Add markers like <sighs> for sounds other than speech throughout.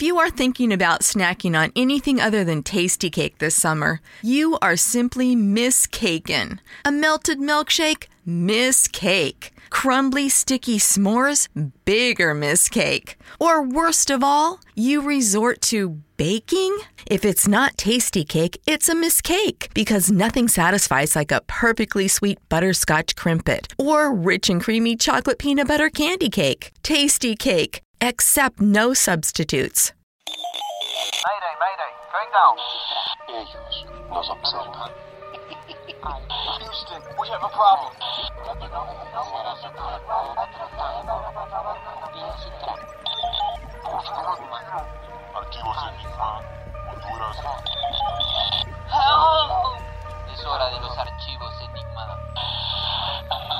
If you are thinking about snacking on anything other than tasty cake this summer, you are simply miscaken. A melted milkshake? Miss cake. Crumbly, sticky s'mores? Bigger miss cake. Or worst of all, you resort to baking? If it's not tasty cake, it's a miss cake because nothing satisfies like a perfectly sweet butterscotch crimpet or rich and creamy chocolate peanut butter candy cake. Tasty cake. Accept no substitutes. Mayday, mayday, going down. Ellos nos observan. Houston, we have a problem. Archivos Enigma, Honduras. Es hora de los archivos Enigma. <laughs>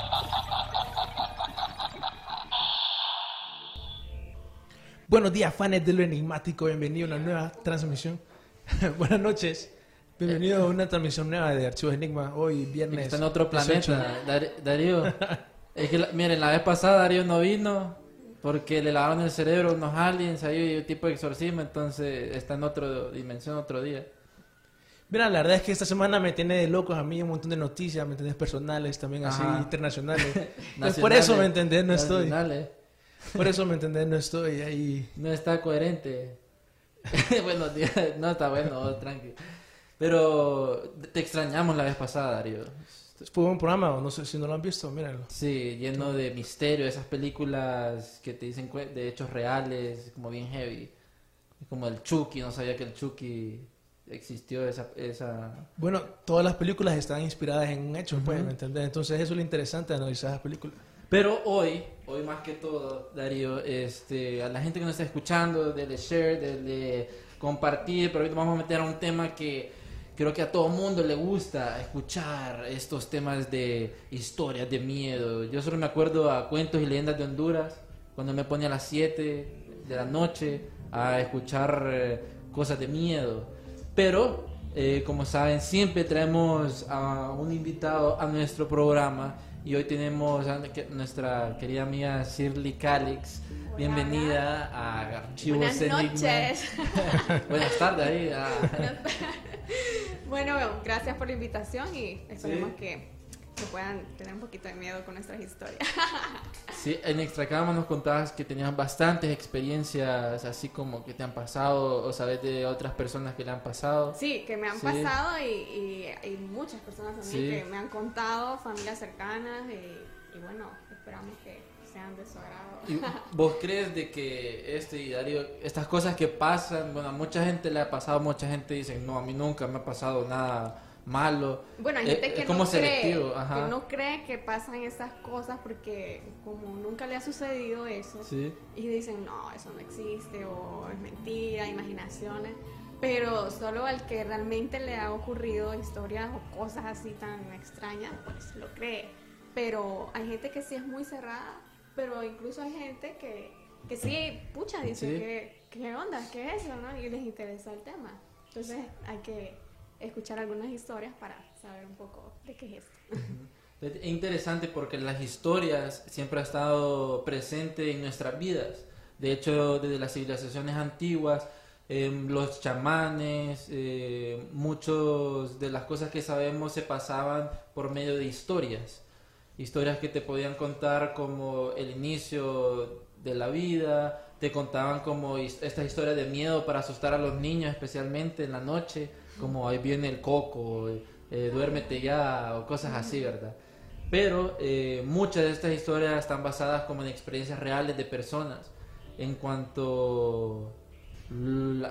Buenos días, fans de lo enigmático. Bienvenido a una nueva transmisión. <laughs> Buenas noches. Bienvenido a una transmisión nueva de Archivos Enigma. Hoy, viernes. Está en otro 18. planeta, Dar- Darío. Es que, miren, la vez pasada Darío no vino porque le lavaron el cerebro unos aliens, ahí un tipo de exorcismo, entonces está en otra dimensión otro día. Mira, la verdad es que esta semana me tiene de locos a mí un montón de noticias, ¿me entendés? Personales, también así, Ajá. internacionales. <laughs> Pues por eso, ¿me entendés? No estoy. Por eso, ¿me entendés? No estoy ahí. No está coherente. <laughs> Buenos <laughs> días, no está bueno, tranqui. Pero te extrañamos la vez pasada, Darío. Fue un programa, no sé si no lo han visto, mírenlo. Sí, lleno de misterio, esas películas que te dicen de hechos reales, como bien heavy. Como el Chucky, no sabía que el Chucky existió esa... esa... Bueno, todas las películas están inspiradas en un hecho, pues, ¿me entendés? Entonces, eso es lo interesante de analizar las películas. Pero hoy, hoy más que todo, Darío, este, a la gente que nos está escuchando, dele share, dele compartir, pero nos vamos a meter a un tema que creo que a todo mundo le gusta escuchar estos temas de historias de miedo. Yo solo me acuerdo a cuentos y leyendas de Honduras, cuando me ponía a las 7 de la noche a escuchar eh, cosas de miedo. Pero, eh, como saben, siempre traemos a un invitado a nuestro programa y hoy tenemos a nuestra querida amiga Shirley Calix. Bienvenida a Archivos Buenas noches. <laughs> Buenas tardes ahí. <laughs> a- Bueno, gracias por la invitación y esperemos Sí. que, que puedan tener un poquito de miedo con nuestras historias. <laughs> Sí, en Extra Cama nos contabas que tenías bastantes experiencias así como que te han pasado o sabes de otras personas que le han pasado. Sí, que me han Sí. pasado y, y, y muchas personas también Sí. que me han contado, familias cercanas y, y bueno, esperamos que sean de su agrado. ¿Y <laughs> vos crees de que este Darío, estas cosas que pasan, bueno, a mucha gente le ha pasado, mucha gente dice, no, a mí nunca me ha pasado nada malo. Bueno, hay Eh, gente que como no, cree, selectivo, ajá. que no cree que pasan esas cosas porque como nunca le ha sucedido eso, Sí. y dicen, no, eso no existe, o es mentira, imaginaciones. Pero solo al que realmente le ha ocurrido historias o cosas así tan extrañas, pues lo cree. Pero hay gente que sí es muy cerrada, pero incluso hay gente que, que sí, pucha, dice, Sí. que, ¿qué onda? ¿Qué es eso? ¿no? Y les interesa el tema. Entonces hay que escuchar algunas historias para saber un poco de qué es esto. Es interesante porque las historias siempre han estado presentes en nuestras vidas. De hecho, desde las civilizaciones antiguas, em, los chamanes, eh, muchos de las cosas que sabemos se pasaban por medio de historias. Historias que te podían contar como el inicio de la vida, te contaban como his- esta historia de miedo para asustar a los niños, especialmente en la noche, como ahí viene el coco, eh, duérmete ya, o cosas así, ¿verdad? Pero eh, muchas de estas historias están basadas como en experiencias reales de personas. En cuanto al-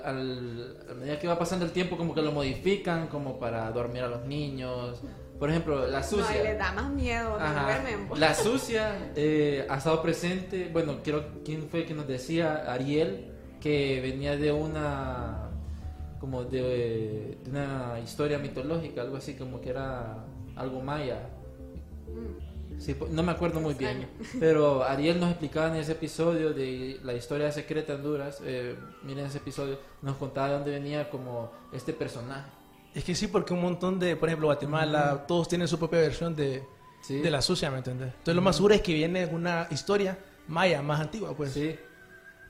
a medida que va pasando el tiempo, como que lo modifican, como para dormir a los niños. Por ejemplo, la No, sucia. y les da más miedo, no Ajá. pues. La sucia eh, ha estado presente. Bueno, quiero, ¿quién fue que nos decía? Ariel, que venía de una. Como de, de una historia mitológica, algo así, como que era algo maya. Sí, po- no me acuerdo muy bien. <laughs> Pero Ariel nos explicaba en ese episodio de la historia secreta de Honduras. eh, miren ese episodio, nos contaba de dónde venía como este personaje. Es que sí, porque un montón de, por ejemplo, Guatemala, todos tienen su propia versión de, Sí. de la sucia, ¿me entendés? Entonces, lo más seguro es que viene una historia maya más antigua, pues. Sí,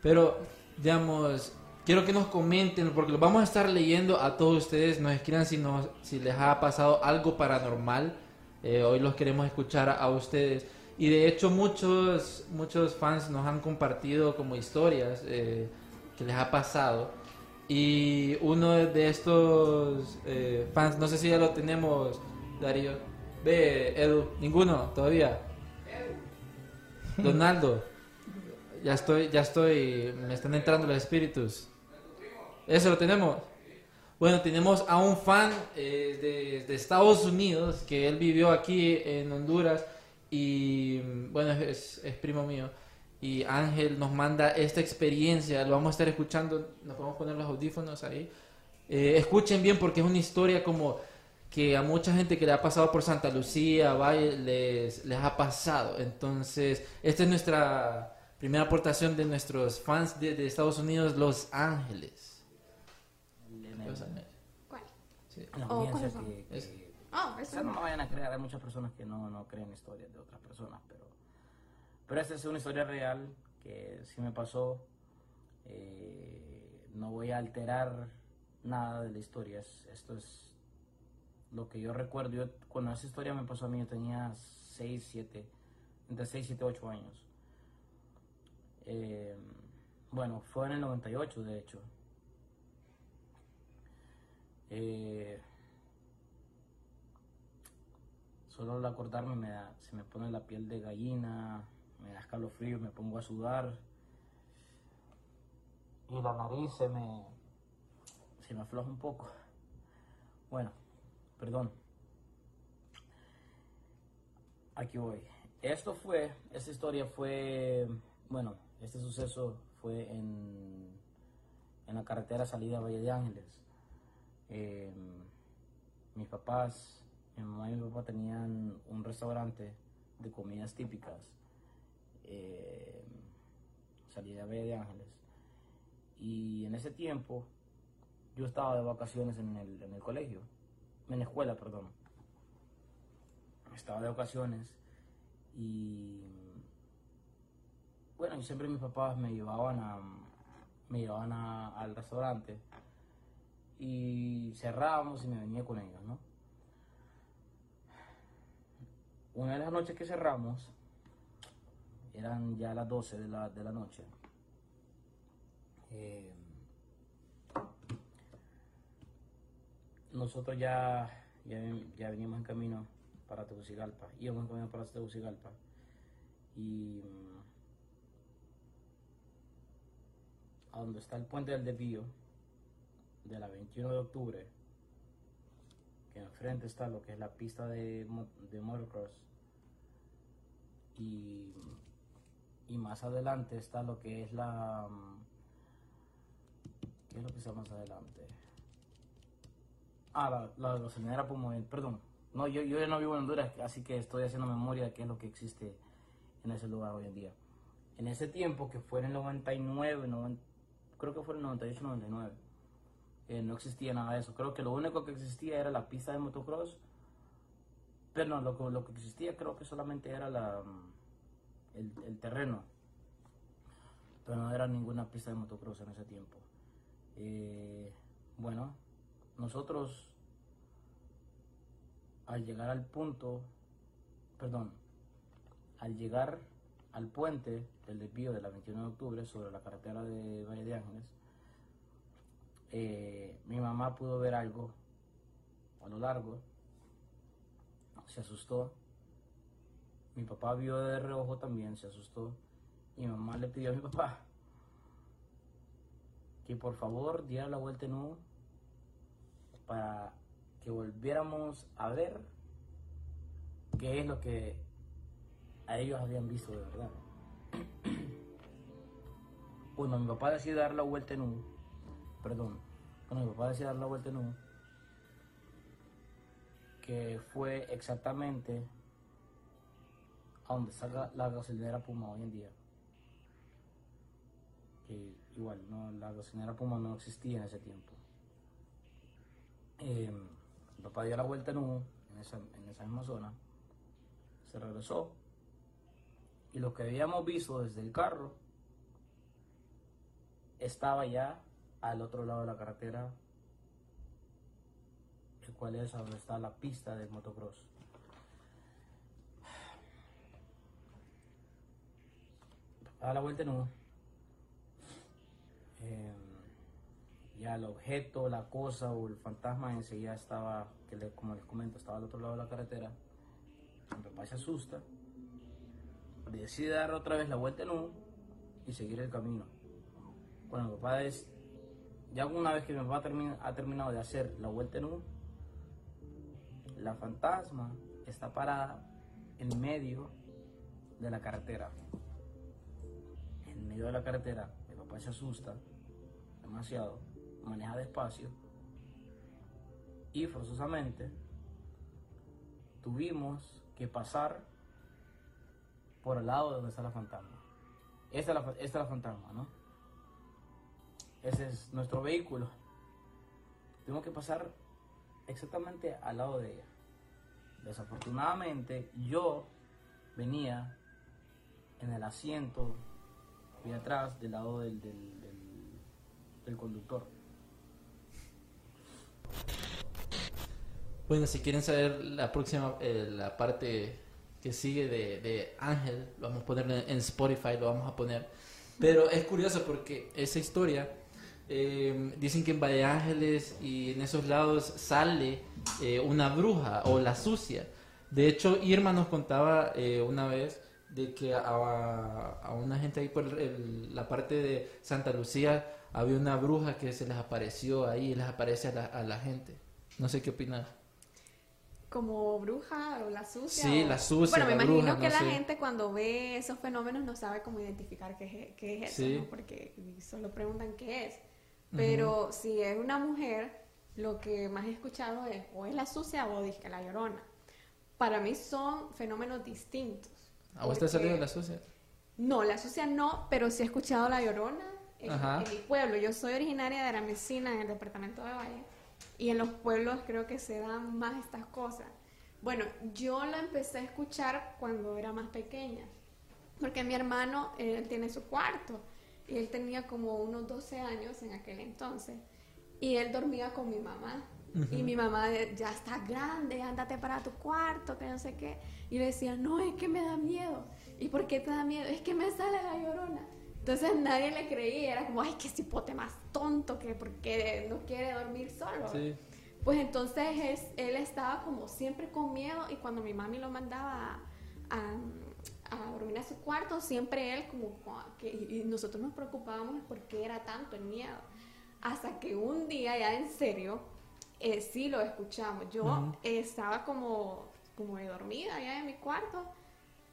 pero digamos, quiero que nos comenten, porque los vamos a estar leyendo a todos ustedes, nos escriban si, nos, si les ha pasado algo paranormal. Eh, hoy los queremos escuchar a, a ustedes. Y de hecho muchos, muchos fans nos han compartido como historias eh, que les ha pasado. Y uno de estos eh, fans, no sé si ya lo tenemos, Darío. Ve, Edu, ninguno todavía. Donaldo. <laughs> Ya estoy, ya estoy, me están entrando los espíritus. Eso lo tenemos. Bueno, tenemos a un fan eh, de, Estados Unidos que él vivió aquí en Honduras y bueno, es, es primo mío. Y Ángel nos manda esta experiencia, lo vamos a estar escuchando, nos podemos poner los audífonos ahí. Eh, escuchen bien porque es una historia como que a mucha gente que le ha pasado por Santa Lucía, Valle, les, les ha pasado. Entonces, esta es nuestra primera aportación de nuestros fans de Estados Unidos, Los Ángeles. Los Ángeles. ¿Cuál? Sí. No, Oh, ¿cuáles son? que, que- Es- Oh, o eso sea, no me vayan a creer, hay muchas personas que no, no creen historias de otras personas, pero, pero esta es una historia real que sí me pasó. Eh, no voy a alterar nada de la historia, es- esto es lo que yo recuerdo. Yo, cuando esa historia me pasó a mí, yo tenía 6, 7, entre 6, 7, 8 años. Eh, bueno, fue en el 98, de hecho. Eh, Solo al acordarme me da, se me pone la piel de gallina, me da escalofrío, me pongo a sudar. Y la nariz se me, se me afloja un poco. Bueno, perdón. Aquí voy. Esto fue, esta historia fue, bueno, este suceso fue en, en la carretera salida a Valle de Ángeles. Eh, mis papás, mi mamá y mi papá tenían un restaurante de comidas típicas, eh, a Valle de Ángeles. Y en ese tiempo yo estaba de vacaciones en el, en el colegio, en la escuela, perdón. Estaba de vacaciones y bueno, siempre mis papás me llevaban a, me llevaban al restaurante y cerrábamos y me venía con ellos, ¿no? Una de las noches que cerramos, eran ya las 12 de la, de la noche. eh, nosotros ya, ya, ya veníamos en camino para Tegucigalpa, íbamos en camino para Tegucigalpa. Y mm, a donde está el puente del desvío, de la 21 de octubre, que enfrente está lo que es la pista de, de motocross y, y más adelante está lo que es la mm, ¿qué es lo que está más adelante? ah la, la gasolinera Pumoel, perdón no yo, yo ya no vivo en Honduras así que estoy haciendo memoria de qué es lo que existe en ese lugar hoy en día en ese tiempo que fue en el 99 noven- creo que fue en el 98 99 eh, no existía nada de eso. Creo que lo único que existía era la pista de motocross. Pero no, lo, que- lo que existía creo que solamente era la, mm, el, el terreno. Pero no era ninguna pista de motocross en ese tiempo. Eh, bueno, nosotros al llegar al punto, perdón, al llegar al puente del desvío de la 21 de octubre sobre la carretera de Valle de Ángeles, eh, mi mamá pudo ver algo a lo largo, se asustó, mi papá vio de reojo también, se asustó, y mi mamá le pidió a mi papá que por favor diera la vuelta en U para que volviéramos a ver qué es lo que a ellos habían visto de verdad. <clears throat> Cuando mi papá decidió dar la vuelta en U, perdón, cuando mi papá decidió dar la vuelta en U, que fue exactamente a donde la- la gasolinera Puma hoy en día. Que igual, no, la gasolinera Puma no existía en ese tiempo. Eh, mi papá dio la vuelta en U, en esa, en esa misma zona, se regresó, y lo que habíamos visto desde el carro estaba ya al otro lado de la carretera, el cual es a donde está la pista del motocross. A la vuelta U. eh, ya el objeto, la cosa o el fantasma enseguida estaba, que le- como les comento, estaba al otro lado de la carretera. Mi papá se asusta, decide dar otra vez la vuelta en y seguir el camino. Bueno, mi papá es, ya una vez que mi papá ha terminado de hacer la vuelta en U, la fantasma está parada en medio de la carretera. En medio de la carretera, mi papá se asusta demasiado, maneja despacio y forzosamente tuvimos que pasar por el lado de donde está la fantasma. Esta es la, esta es la fantasma, ¿no? Ese es nuestro vehículo. Tuvimos que pasar exactamente al lado de ella. Desafortunadamente, yo venía en el asiento de atrás, del lado del, del, del- del conductor. Bueno, si quieren saber la próxima, eh, la parte que sigue de, de Ángel, lo vamos a poner en, Spotify, lo vamos a poner. Pero es curioso porque esa historia, eh, dicen que en Valle Ángeles y en esos lados sale eh, una bruja o la sucia. De hecho, Irma nos contaba eh, una vez de que a, a una gente ahí por el- la parte de Santa Lucía había una bruja que se les apareció ahí y les aparece a la, a la gente. No sé qué opinas. Como bruja o la sucia. Sí, o- la sucia, Bueno, me la imagino bruja, que no la sé. gente cuando ve esos fenómenos no sabe cómo identificar qué es, qué es eso, Sí. ¿no? Porque solo preguntan qué es. Pero si es una mujer, lo que más he escuchado es o es la sucia o disque la llorona. Para mí son fenómenos distintos. ¿A vos te ha salido la sucia? No, la sucia no, pero sí he escuchado la llorona en, en mi pueblo. Yo soy originaria de Aramecina, en el departamento de Valle, y en los pueblos creo que se dan más estas cosas. Bueno, yo la empecé a escuchar cuando era más pequeña, porque mi hermano, él tiene su cuarto, y él tenía como unos 12 años en aquel entonces, y él dormía con mi mamá. Y mi mamá ya está grande, ándate para tu cuarto, que no sé qué. Y le decía, no, es que me da miedo. ¿Y por qué te da miedo? Es que me sale la llorona. Entonces nadie le creía, era como, ay, qué cipote más tonto, que porque no quiere dormir solo. Sí. Pues entonces es- él estaba como siempre con miedo y cuando mi mami lo mandaba a, a- a dormir a su cuarto, siempre él como que, y nosotros nos preocupábamos por qué era tanto el miedo. Hasta que un día ya en serio, eh, sí lo escuchamos. Yo Ujú. eh, estaba como, como de dormida ya en mi cuarto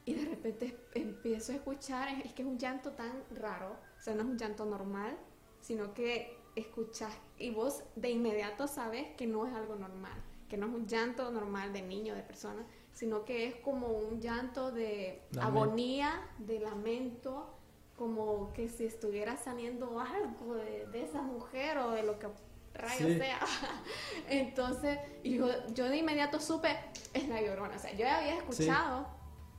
y de repente empiezo a escuchar, es, es que es un llanto tan raro, o sea, no es un llanto normal, sino que escuchas y vos de inmediato sabes que no es algo normal, que no es un llanto normal de niño, de persona, sino que es como un llanto de Lamento. agonía, de lamento, como que si estuviera saliendo algo de, de esa mujer o de lo que rayos Sí. sea. <laughs> Entonces, yo, yo de inmediato supe, es la llorona, o sea, yo había escuchado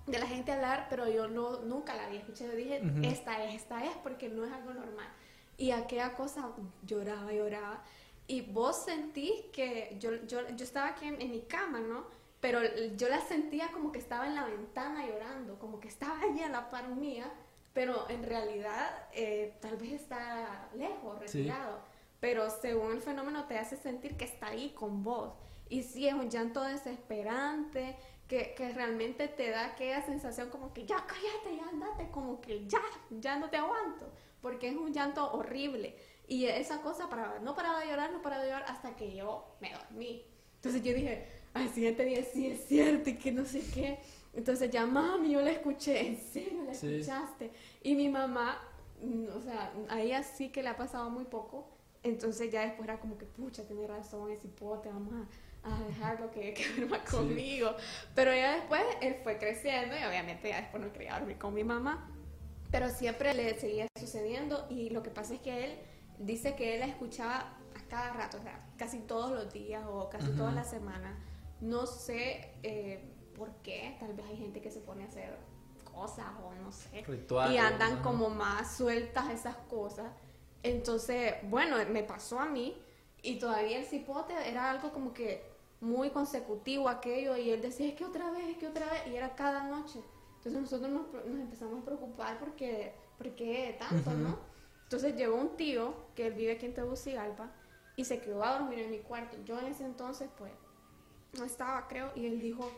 de la gente hablar, pero yo no, nunca la había escuchado. Dije, Ujú. esta es, esta es, porque no es algo normal. Y aquella cosa lloraba, lloraba. Y vos sentís que yo, yo, yo estaba aquí en, en mi cama, ¿no? Pero yo la sentía como que estaba en la ventana llorando, como que estaba allí a la par mía, pero en realidad eh, tal vez está lejos, Sí. retirado. Pero según el fenómeno te hace sentir que está ahí con vos. Y sí, es un llanto desesperante, que, que realmente te da aquella sensación como que ya cállate, ya andate, como que ya, ya no te aguanto, porque es un llanto horrible. Y esa cosa para, no paraba de llorar, no paraba de llorar hasta que yo me dormí. Entonces yo dije, al siguiente día sí es cierto y que no sé qué. Entonces ya, mami, yo la escuché, en serio la Sí. escuchaste. Y mi mamá, mm, o sea, a ella sí que le ha pasado muy poco. Entonces ya después era como que, pucha, tiene razón, ese hipote, vamos a, dejarlo que, que duerma conmigo. Pero ya después él fue creciendo y obviamente ya después no quería dormir con mi mamá. Pero siempre le seguía sucediendo y lo que pasa es que él dice que él la escuchaba a cada rato, o sea, casi todos los días o casi Ujú. todas las semanas. No sé eh, por qué, tal vez hay gente que se pone a hacer cosas o no sé. Rituales, y andan como más sueltas esas cosas. Entonces, bueno, me pasó a mí y todavía el cipote era algo como que muy consecutivo aquello y él decía, es que otra vez, es que otra vez, y era cada noche. Entonces nosotros nos, nos empezamos a preocupar porque, ¿por qué tanto, no? Entonces llegó un tío que él vive aquí en Tegucigalpa y se quedó a dormir en mi cuarto. Yo en ese entonces, pues, no estaba, creo, y él dijo,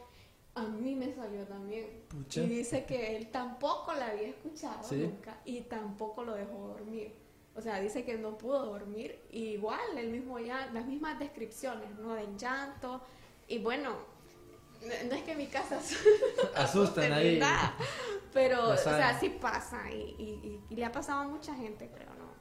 a mí me salió también. Pucha. Y dice que él tampoco la había escuchado Sí. nunca y tampoco lo dejó dormir. O sea, dice que no pudo dormir. Y igual, el mismo ya, las mismas descripciones, ¿no? Del llanto. Y bueno, no es que mi casa <laughs> Asustan ahí. nada, pero, o sea, sí pasa. Y, y- y- y le ha pasado a mucha gente, creo, ¿no?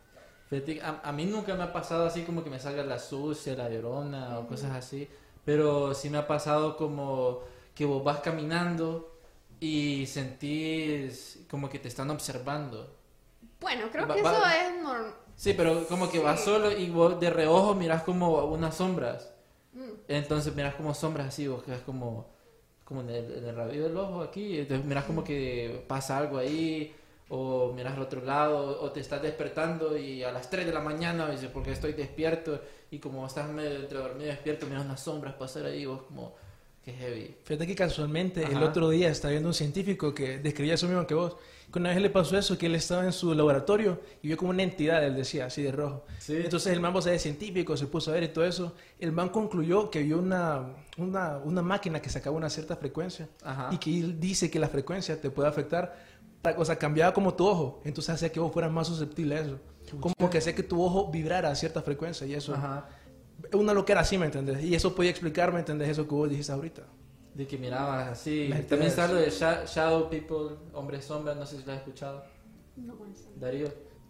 Fíjate A, a mí nunca me ha pasado así como que me salga la sucia, la llorona o cosas así. Pero sí me ha pasado como que vos vas caminando y sentís como que te están observando. Bueno, creo Va- que va- eso es normal. Sí, pero como que vas solo y vos de reojo miras como unas sombras. Mm. Entonces miras como sombras así, vos que es como, como en el, en el del ojo aquí. Entonces miras como que pasa algo ahí, o miras al otro lado, o te estás despertando y a las 3 de la mañana dices, porque estoy despierto, y como estás medio entre dormido y despierto, miras unas sombras pasar ahí, vos como, que heavy. Fíjate que casualmente el otro día estaba viendo un científico que describía eso mismo que vos. Que una vez le pasó eso, que él estaba en su laboratorio y vio como una entidad, él decía, así de rojo. Sí. Entonces el man, vos sabés, científico, se puso a ver y todo eso. El man concluyó que vio una, una, una máquina que sacaba una cierta frecuencia Ajá. y que él dice que la frecuencia te puede afectar. O sea, cambiaba como tu ojo, entonces hacía que vos fueras más susceptible a eso. Como que hacía que tu ojo vibrara a cierta frecuencia y eso. Ajá. Una loquera así, ¿me entendés? Y eso podía explicar, ¿me entendés? Eso que vos dijiste ahorita. De que mirabas así. También está lo de sha- Shadow People, Hombre Sombra, no sé si lo has escuchado. No. Darío.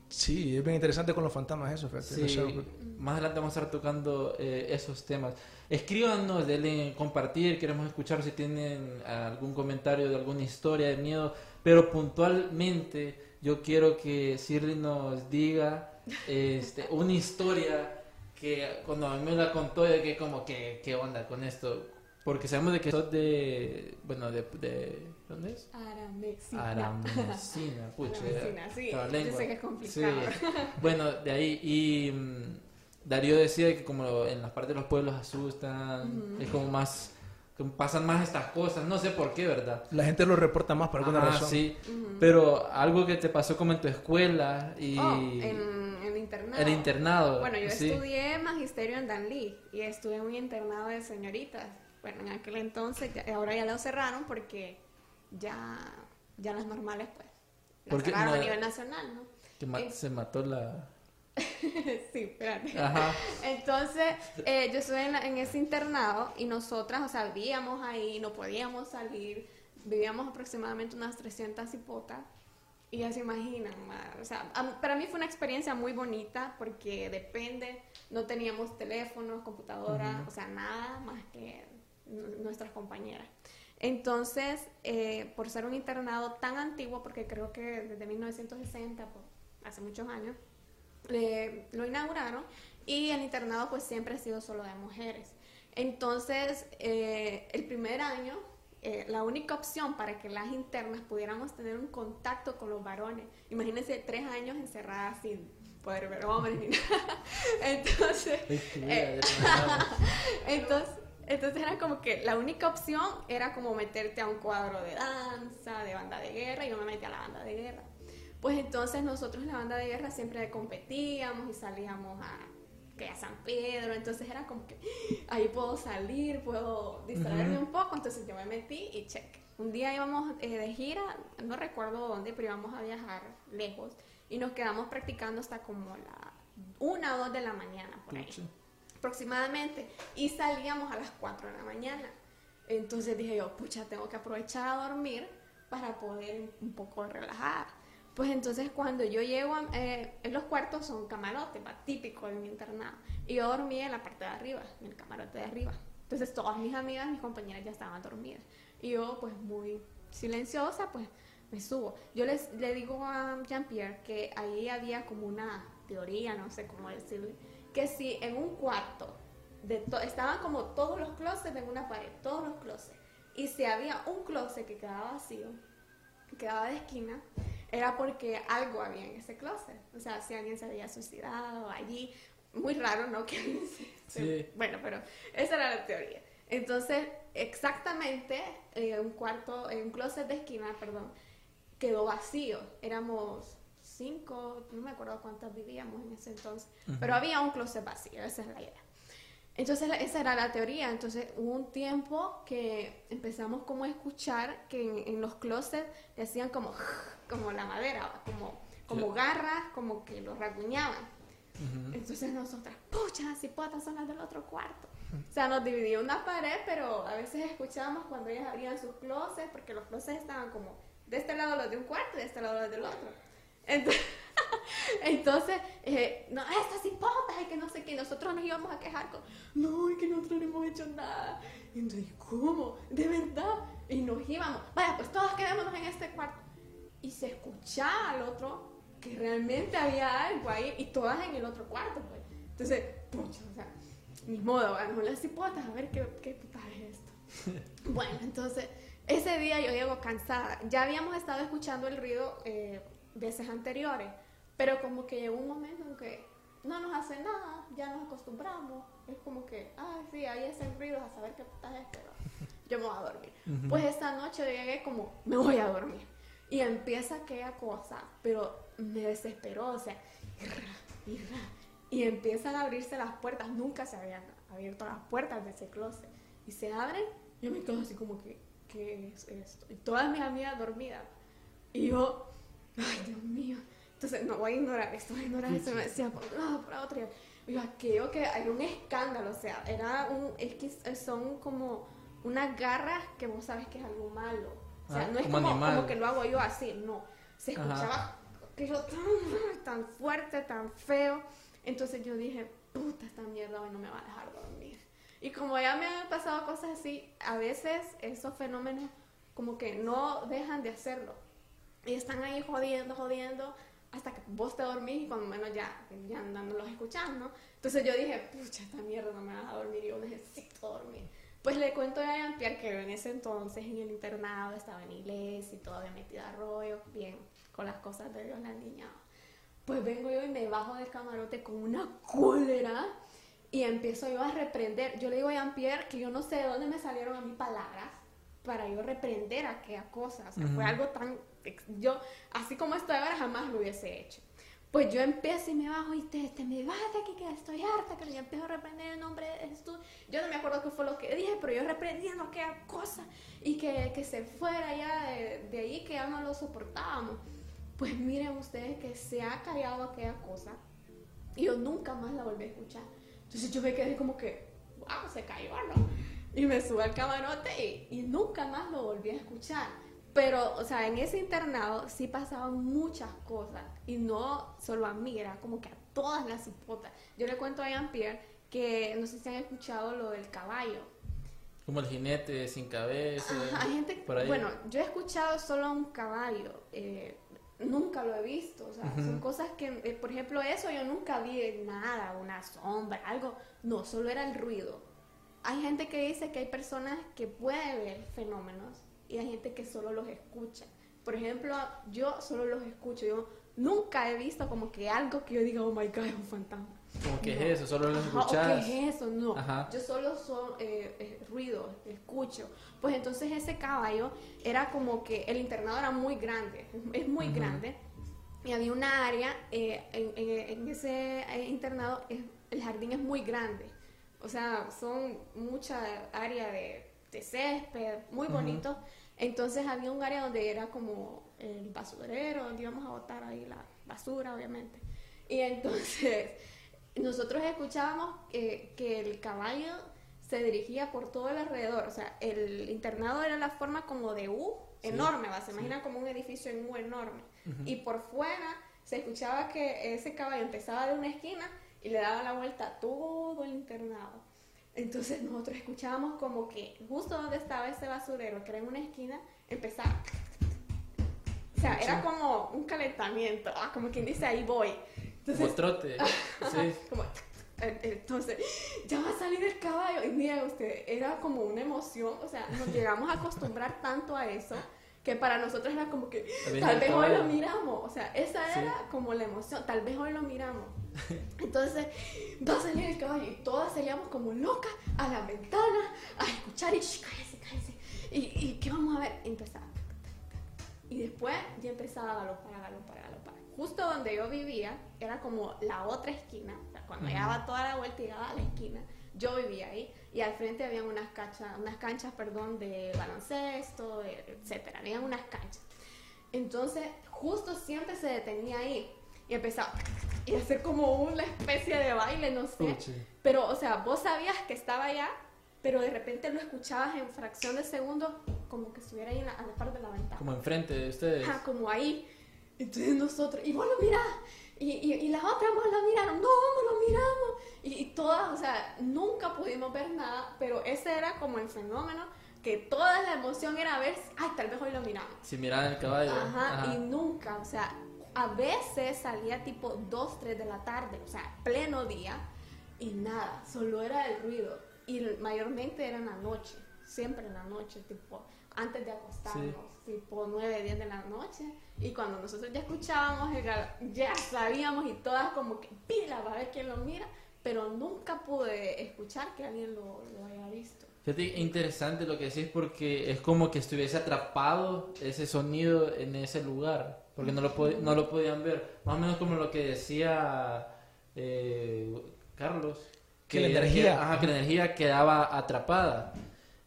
Sí, es bien interesante con los fantasmas eso, fíjate. Sí, más adelante vamos a estar tocando eh, esos temas. Escríbanos, denle compartir, queremos escuchar si tienen algún comentario de alguna historia de miedo, pero puntualmente yo quiero que Sirri nos diga este, <laughs> una historia que cuando a mí me la contó de que como que qué onda con esto, porque sabemos de que sos de, bueno, de, de ¿dónde es? Aramexina. Aramecina, <laughs> pucha. Aramecina, sí, la yo sé que es complicado. Sí. <laughs> Bueno, de ahí, y mm, Darío decía que como en las partes de los pueblos asustan, es como más, pasan más estas cosas, no sé por qué, ¿verdad? La gente lo reporta más por alguna Ajá, razón. sí, pero algo que te pasó como en tu escuela y Oh, en el internado. el internado. Bueno, yo sí. estudié magisterio en Danlí y estuve en un internado de señoritas. Bueno, en aquel entonces, ya- ahora ya lo cerraron porque ya, ya las normales, pues, las Porque cerraron no- a nivel nacional, ¿no? Que Eh. se mató la... <laughs> sí, espérate. Ajá. Entonces, eh, yo estuve en, en ese internado y nosotras, o sea, vivíamos ahí, no podíamos salir, vivíamos aproximadamente unas 300 hipotas y ya se imaginan, ma, o sea, a- para mí fue una experiencia muy bonita porque depende, no teníamos teléfonos, computadoras, o sea, nada más que nuestras compañeras. Entonces, eh, por ser un internado tan antiguo, porque creo que desde 1960, pues, hace muchos años, le- lo inauguraron y el internado pues siempre ha sido solo de mujeres. Entonces, eh, el primer año, eh, la única opción para que las internas pudiéramos tener un contacto con los varones, imagínense tres años encerradas sin poder ver hombres ni <laughs> nada. Entonces, eh, <laughs> entonces, entonces era como que la única opción era como meterte a un cuadro de danza, de banda de guerra, y yo me metí a la banda de guerra. Pues entonces nosotros la banda de guerra siempre competíamos y salíamos a, que a San Pedro, entonces era como que ahí puedo salir, puedo distraerme un poco, entonces yo me metí y check. Un día íbamos eh, de gira, no recuerdo dónde, pero íbamos a viajar lejos y nos quedamos practicando hasta como la una o dos de la mañana por ahí Pucha. aproximadamente y salíamos a las 4 de la mañana. Entonces dije yo, pucha, tengo que aprovechar a dormir para poder un poco relajar. Pues entonces cuando yo llego, a- eh, los cuartos son camarotes, va, típico de mi internado. Y yo dormí en la parte de arriba, en el camarote de arriba. Entonces todas mis amigas, mis compañeras ya estaban dormidas. Y yo pues muy silenciosa, pues me subo. Yo les, le digo a Jean-Pierre que ahí había como una teoría, no sé cómo decirle, que si en un cuarto de estaban como todos los closets en una pared, todos los closets, y si había un closet que quedaba vacío, quedaba de esquina, era porque algo había en ese closet. O sea, si alguien se había suicidado allí. Muy raro, ¿no? <laughs> Que Sí. Bueno, pero esa era la teoría. Entonces, exactamente, eh, un cuarto, eh, un closet de esquina, perdón, quedó vacío. Éramos cinco, no me acuerdo cuántas vivíamos en ese entonces, pero había un closet vacío, esa es la idea. Entonces esa era la teoría. Entonces hubo un tiempo que empezamos como a escuchar que en, en los closets le hacían como, <laughs> como la madera, como, como garras, como que los rasguñaban. Entonces nosotras, pucha, cipotas son las del otro cuarto. O sea, nos dividía una pared, pero a veces escuchábamos cuando ellas abrían sus closets, porque los closets estaban como de este lado los de un cuarto y de este lado los del otro. Entonces, <laughs> entonces eh, no, estas cipotas y que no sé qué, nosotros nos íbamos a quejar con, no, es que nosotros no hemos hecho nada. Y entonces, ¿cómo? ¿De verdad? Y nos íbamos, vaya, pues todos quedémonos en este cuarto. Y se escuchaba al otro que realmente había algo ahí y todas en el otro cuarto, pues. Entonces, pucha, o sea, ni modo, vamos las cipotas a ver qué, qué puta es esto. <laughs> bueno, entonces, ese día yo llego cansada. Ya habíamos estado escuchando el ruido eh, veces anteriores, pero como que llegó un momento en que no nos hace nada, ya nos acostumbramos. Es como que, ah, sí, ahí hacen ruidos a saber qué puta es, pero yo me voy a dormir. Pues esta noche llegué como, me voy a dormir. Y empieza aquella cosa, pero me desesperó, o sea, y ra, y ra, y empiezan a abrirse las puertas, nunca se habían abierto las puertas de ese closet. Y se abren, yo me quedo así como que, ¿qué es esto? Y todas mis amigas dormidas. Y yo, ay, Dios mío. Entonces, no voy a ignorar esto, voy a ignorar esto. Me decía por un lado, por otro. Y yo, aquello que hay un escándalo, o sea, era un, es que son como unas garras que vos sabes que es algo malo. O sea, Ah, no es como como, que lo hago yo así, no. Se Ajá. escuchaba aquello tan, tan fuerte, tan feo. Entonces yo dije, puta, esta mierda hoy no me va a dejar dormir. Y como ya me han pasado cosas así, a veces esos fenómenos como que no dejan de hacerlo. Y están ahí jodiendo, jodiendo, hasta que vos te dormís y cuando menos ya, ya andándolos escuchando. Entonces yo dije, pucha, esta mierda no me va a dormir, yo necesito dormir. Pues le cuento a Jean-Pierre que en ese entonces en el internado estaba en iglesia y todavía metida a rollo, bien, con las cosas de Dios la niña. Pues vengo yo y me bajo del camarote con una cólera y empiezo yo a reprender. Yo le digo a Jean-Pierre que yo no sé de dónde me salieron a mí palabras para yo reprender aquella cosa. O sea, fue algo tan... Yo, así como estoy ahora, jamás lo hubiese hecho. Pues yo empiezo y me bajo y te, te me vas de aquí que estoy harta, que yo empiezo a reprender el nombre de Jesús. Yo no me acuerdo qué fue lo que dije, pero yo reprendiendo aquella cosa y que, que se fuera ya de, de ahí, que ya no lo soportábamos. Pues miren ustedes que se ha callado aquella cosa y yo nunca más la volví a escuchar. Entonces yo me quedé como que, wow, se cayó, ¿no? Y me subí al camarote y, y nunca más lo volví a escuchar. Pero, o sea, en ese internado sí pasaban muchas cosas. Y no solo a mí, era como que a todas las hipotas. Yo le cuento a Jean-Pierre que no sé si han escuchado lo del caballo. Como el jinete sin cabeza. Ajá, hay gente, por ahí. bueno, yo he escuchado solo a un caballo, eh, nunca lo he visto, o sea, son cosas que, eh, por ejemplo, eso yo nunca vi nada, una sombra, algo, no, solo era el ruido. Hay gente que dice que hay personas que pueden ver fenómenos y hay gente que solo los escucha. Por ejemplo, yo solo los escucho, yo nunca he visto como que algo que yo diga, oh my god, es un fantasma. Como que No. es eso, solo lo Ajá, escuchas. ¿o ¿Qué es eso? No. Ajá. Yo solo son eh, eh, ruido, escucho. Pues entonces ese caballo era como que el internado era muy grande, es muy grande. Y había una área, eh, en, en- en ese eh, internado, es- el jardín es muy grande. O sea, son mucha área de, de césped, muy bonito. Entonces había un área donde era como el basurero, donde íbamos a botar ahí la basura, obviamente. Y entonces <laughs> nosotros escuchábamos que el caballo se dirigía por todo el alrededor. O sea, el internado era la forma como de U, enorme, ¿va? se imagina como un edificio en U enorme. Y por fuera se escuchaba que ese caballo empezaba de una esquina y le daba la vuelta a todo el internado. Entonces nosotros escuchábamos como que justo donde estaba ese basurero, que era en una esquina, empezaba. O sea, era como un calentamiento, ah, como quien dice, ahí voy. Entonces, Como trote. <laughs> Sí. como, entonces, ya va a salir el caballo. Y mira usted, era como una emoción, o sea, nos llegamos a acostumbrar tanto a eso que para nosotros era como que tal vez hoy lo miramos, o sea, esa Sí. era como la emoción, tal vez hoy lo miramos. <laughs> Entonces va a salir el caballo y todas salíamos como locas a la ventana a escuchar y "Shh, cállese, cállese. ¿Y, y qué vamos a ver? Empezaba. Y después ya empezaba a galopar, a galopar, a galopar. Justo donde yo vivía era como la otra esquina. O sea, cuando daba toda la vuelta y llegaba a la esquina, yo vivía ahí. Y al frente habían unas canchas, unas canchas, perdón, de baloncesto, etcétera. Habían unas canchas. Entonces, justo siempre se detenía ahí y empezaba y hacer como una especie de baile, no sé. Pero, o sea, vos sabías que estaba allá, pero de repente lo escuchabas en fracción de segundo, como que estuviera ahí la, a la par de la ventana. Como enfrente de ustedes. Ajá, como ahí. Entonces nosotros, y vos lo mirás, y, y, y las otras vos lo miraron, no, no lo miramos. Y, y todas, o sea, nunca pudimos ver nada, pero ese era como el fenómeno, que toda la emoción era ver, ay, tal vez hoy lo miramos. Si miraban el caballo. Ajá, Ajá. y nunca, o sea, a veces salía tipo 2, 3 de la tarde, o sea, pleno día, y nada, solo era el ruido. Y mayormente era en la noche, siempre en la noche, tipo, antes de acostarnos, tipo 9, 10 de la noche. Y cuando nosotros ya escuchábamos, ya sabíamos y todas como que pila para ver quién lo mira, pero nunca pude escuchar que alguien lo, lo haya visto. Fíjate, interesante lo que decís porque es como que estuviese atrapado ese sonido en ese lugar, porque no lo, pod- no lo podían ver. Más o menos como lo que decía eh, Carlos. Que la energía- ajá, que la energía quedaba atrapada.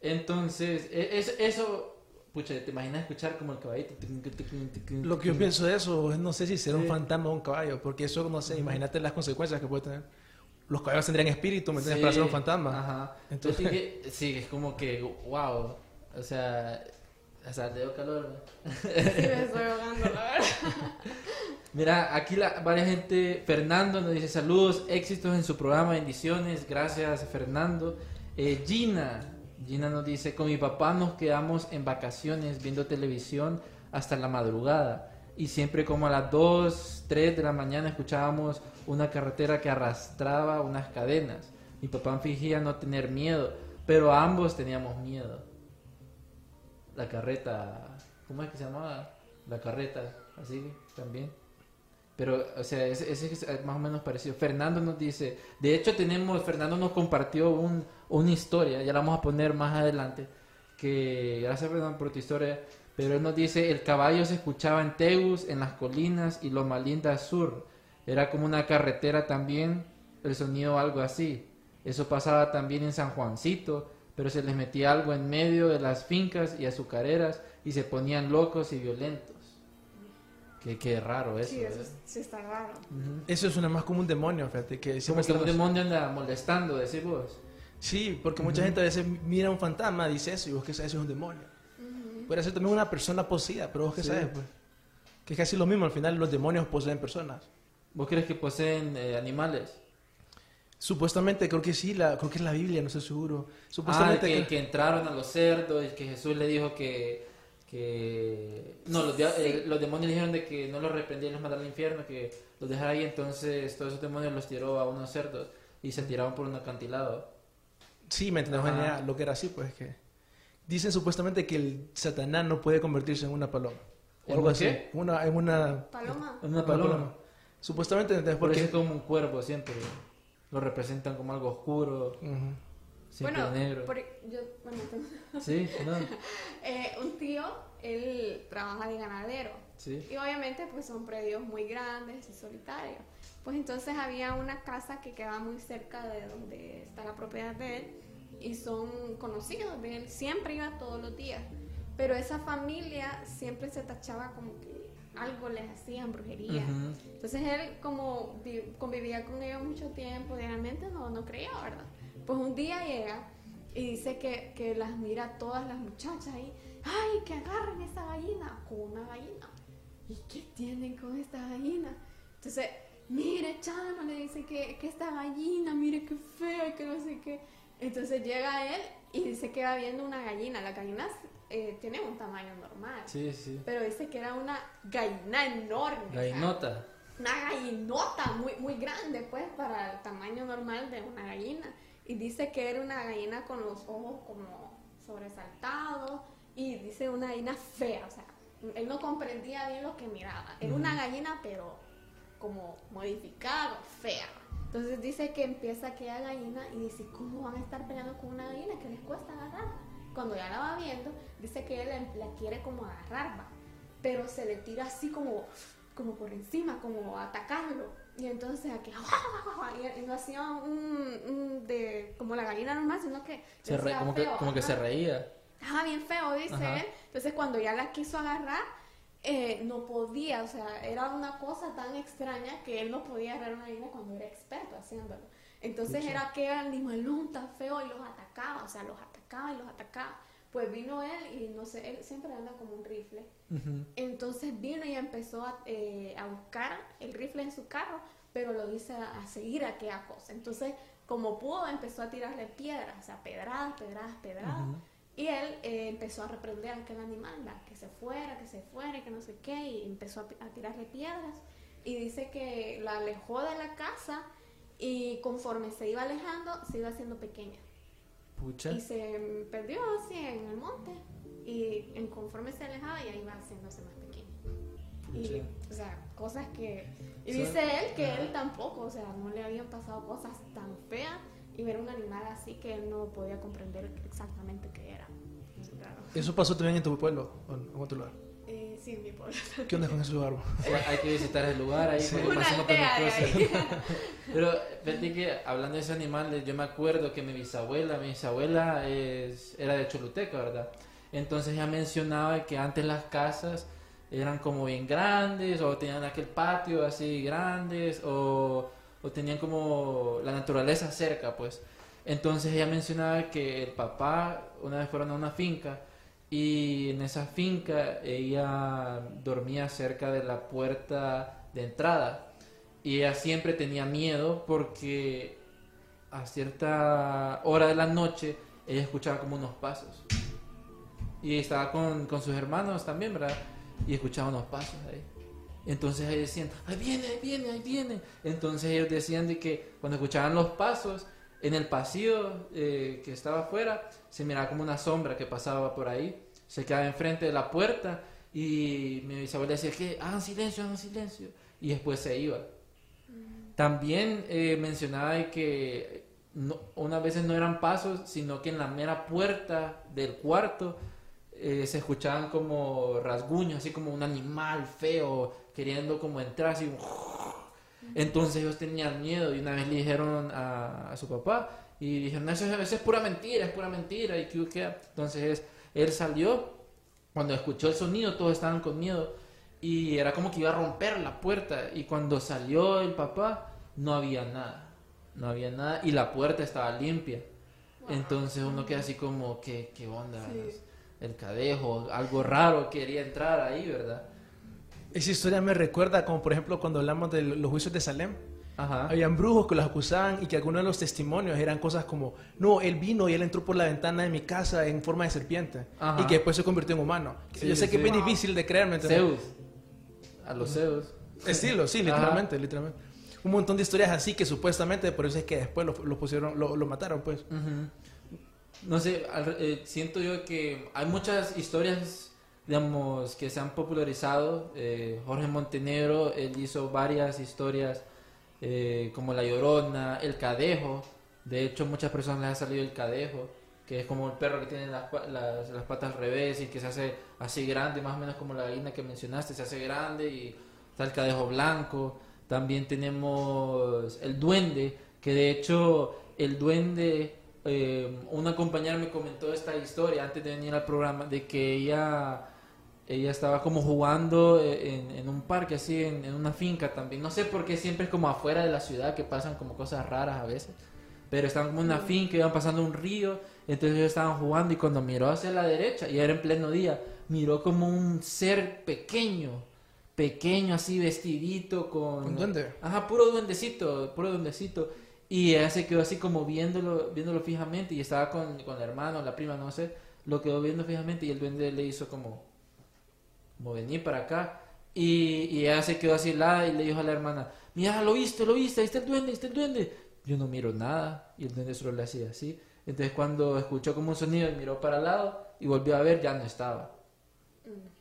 Entonces, e- es- eso, pucha, ¿te imaginas escuchar como el caballito? Lo que yo pienso de eso es no sé si será un Sí. fantasma o un caballo, porque eso no sé, imagínate las consecuencias que puede tener. Los caballos tendrían espíritu, ¿me entiendes? Sí, Para ser un fantasma. Ajá. Entonces- Entonces, que- sí, es como que, wow. O sea, o sea, te dio calor. ¿no? Sí, me estoy ahogando, la verdad. Mira, aquí la, varias gente, Fernando nos dice saludos, éxitos en su programa, bendiciones, gracias Fernando. Eh, Gina, Gina nos dice, con mi papá nos quedamos en vacaciones viendo televisión hasta la madrugada y siempre como a las 2, 3 de la mañana escuchábamos una carretera que arrastraba unas cadenas. Mi papá fingía no tener miedo, pero ambos teníamos miedo. La carreta, ¿cómo es que se llamaba? La carreta, así también. Pero, o sea, ese, es más o menos parecido. Fernando nos dice, de hecho tenemos, Fernando nos compartió un, una historia, ya la vamos a poner más adelante, que gracias Fernando por tu historia, pero él nos dice, el caballo se escuchaba en Tegus, en las colinas y Loma Linda Sur. Era como una carretera también, el sonido algo así. Eso pasaba también en San Juancito, pero se les metía algo en medio de las fincas y azucareras y se ponían locos y violentos. Qué, qué raro eso. Sí, eso ¿eh? sí está raro. Eso es una más como un demonio, fíjate. Que Como siempre que un demonio anda molestando, decís vos. Sí, porque mucha gente a veces mira un fantasma, dice eso, y vos que sabes, eso es un demonio. Puede ser también una persona poseída, pero vos que Sí. sabes, pues. Que es casi lo mismo, al final los demonios poseen personas. ¿Vos crees que poseen eh, animales? Supuestamente, creo que sí, la, creo que es la Biblia, no estoy seguro. Ah, Supuestamente que, que- que entraron a los cerdos y que Jesús le dijo que... que... No, los, dia- eh, los demonios dijeron de que no los reprendía y los mandara al infierno, que los dejara ahí, entonces todos esos demonios los tiró a unos cerdos y se tiraron por un acantilado. Sí, me entiendes, lo que era así, pues que dicen supuestamente que el Satanás no puede convertirse en una paloma. O ¿En algo así. qué? Una, en una, Paloma. Una una paloma. Supuestamente, ¿entendés? Por eso porque es como un cuervo siempre. Lo representan como algo oscuro. Bueno, negro. por- yo, bueno, entonces, Sí, no. <laughs> eh, un tío, él trabaja de ganadero. Sí. Y obviamente pues son predios muy grandes y solitarios. Pues entonces había una casa que quedaba muy cerca de donde está la propiedad de él y son conocidos de él. Siempre iba todos los días. Pero esa familia siempre se tachaba como que algo les hacían brujería. Entonces él como vi- convivía con ellos mucho tiempo, diariamente no, no creía, ¿verdad? Pues un día llega y dice que, que las mira a todas las muchachas ahí, ¡ay, que agarren esa gallina! Con una gallina. ¿Y qué tienen con esta gallina? Entonces, mire, Chano, le dice que, que esta gallina, mire qué fea que no sé qué. Entonces llega él y dice que va viendo una gallina. Las gallinas eh, tienen un tamaño normal. Sí, sí. Pero dice que era una gallina enorme. Gallinota. una gallinota muy, muy grande, pues, para el tamaño normal de una gallina. Y dice que era una gallina con los ojos como sobresaltados. Y dice una gallina fea, o sea, él no comprendía bien lo que miraba. Era una gallina, pero como modificada, fea. Entonces dice que empieza aquella gallina y dice, ¿cómo van a estar peleando con una gallina que les cuesta agarrar? Cuando ya la va viendo, dice que él la, la quiere como agarrar, va, pero se le tira así como, como por encima, como atacarlo. Y entonces aquí, y no hacía un, un de, como la gallina normal, sino que Se re- como que, feo, que se reía. Ajá, bien feo, dice él. Entonces cuando ya la quiso agarrar, eh, no podía, o sea, era una cosa tan extraña que él no podía agarrar una gallina cuando era experto haciéndolo. Entonces era que animalón tan feo y los atacaba, o sea, los atacaba y los atacaba. Pues vino él y no sé, él siempre anda como un rifle. Entonces vino y empezó a, eh, a buscar el rifle en su carro, pero lo hizo a, a seguir aquella cosa. Entonces, como pudo, empezó a tirarle piedras, o sea, pedradas, pedradas, pedradas. Y él eh, empezó a reprender a aquel animal, ¿va? que se fuera, que se fuera, que no sé qué, y empezó a tirarle piedras. Y dice que la alejó de la casa y conforme se iba alejando, se iba haciendo pequeña. Pucha. Y se perdió así en el monte. Y en conforme se alejaba, ya iba haciéndose más pequeña. Y, o sea, cosas que... Y dice él que él tampoco, o sea, no le habían pasado cosas tan feas y ver un animal así que él no podía comprender exactamente qué era. ¿Eso pasó también en tu pueblo o en otro lugar? Sí, en mi pueblo. ¿Qué onda con ese lugar? Sí, hay que visitar el lugar ahí Una pasemos por cosas. <laughs> Pero fíjate que hablando de esos animales, yo me acuerdo que mi bisabuela, mi bisabuela es, era de Choluteca, ¿verdad? Entonces ella mencionaba que antes las casas eran como bien grandes o tenían aquel patio así grandes o, o tenían como la naturaleza cerca, pues. Entonces ella mencionaba que el papá una vez fueron a una finca y en esa finca ella dormía cerca de la puerta de entrada y ella siempre tenía miedo porque a cierta hora de la noche ella escuchaba como unos pasos y estaba con, con sus hermanos también, ¿verdad? Y escuchaba unos pasos ahí. Entonces ellos decían, ahí viene, ahí viene, ahí viene. Entonces ellos decían de que cuando escuchaban los pasos en el pasillo eh, que estaba afuera, se miraba como una sombra que pasaba por ahí, se quedaba enfrente de la puerta y mi bisabuela decía que hagan silencio, hagan silencio. Y después se iba. También eh, mencionaba de que no, unas veces no eran pasos, sino que en la mera puerta del cuarto eh, se escuchaban como rasguños, así como un animal feo queriendo como entrar, así. Entonces ellos tenían miedo y una vez le dijeron a, a su papá y dijeron, eso, es- eso es pura mentira, es pura mentira. Y que? Entonces él salió, cuando escuchó el sonido todos estaban con miedo y era como que iba a romper la puerta y cuando salió el papá no había nada, no había nada y la puerta estaba limpia. Entonces uno queda así como, ¿qué, qué onda? El cadejo, algo raro quería entrar ahí, ¿verdad? Esa historia me recuerda como por ejemplo cuando hablamos de los juicios de Salem. Ajá. Habían brujos que los acusaban y que algunos de los testimonios eran cosas como, no, él vino y él entró por la ventana de mi casa en forma de serpiente Ajá. y que después se convirtió en humano. Sí, Yo sé que sí. es bien difícil de creer, ¿me entiendes? Zeus. A los Zeus. Estilo, sí, Ajá. literalmente, literalmente. Un montón de historias así que supuestamente por eso es que después lo, lo pusieron, lo, lo mataron, pues. Ujú. No sé, al- eh, siento yo que hay muchas historias, digamos, que se han popularizado. Eh, Jorge Montenegro, él hizo varias historias eh, como La Llorona, El Cadejo. De hecho, muchas personas les ha salido el cadejo, que es como el perro que tiene las, las, las patas al revés y que se hace así grande, más o menos como la gallina que mencionaste, se hace grande y está el cadejo blanco. También tenemos el duende, que de hecho el duende, eh, una compañera me comentó esta historia antes de venir al programa, de que ella, ella estaba como jugando eh, en, en un parque, así, en, en una finca también. No sé por qué siempre es como afuera de la ciudad que pasan como cosas raras a veces. Pero estaban como en una finca, iban pasando un río, entonces ellos estaban jugando y cuando miró hacia la derecha, y era en pleno día, miró como un ser pequeño, pequeño así vestidito con... ¿Un duende? Ajá, puro duendecito, puro duendecito. Y ella se quedó así como viéndolo, viéndolo fijamente y estaba con, con el hermano, la prima, no sé, lo quedó viendo fijamente y el duende le hizo como, venir para acá. Y, y ella se quedó así helada y le dijo a la hermana, mira, lo viste, lo viste, ahí está el duende, ahí está el duende. Yo no miro nada y el duende solo le hacía así. Entonces cuando escuchó como un sonido y miró para el lado y volvió a ver, ya no estaba.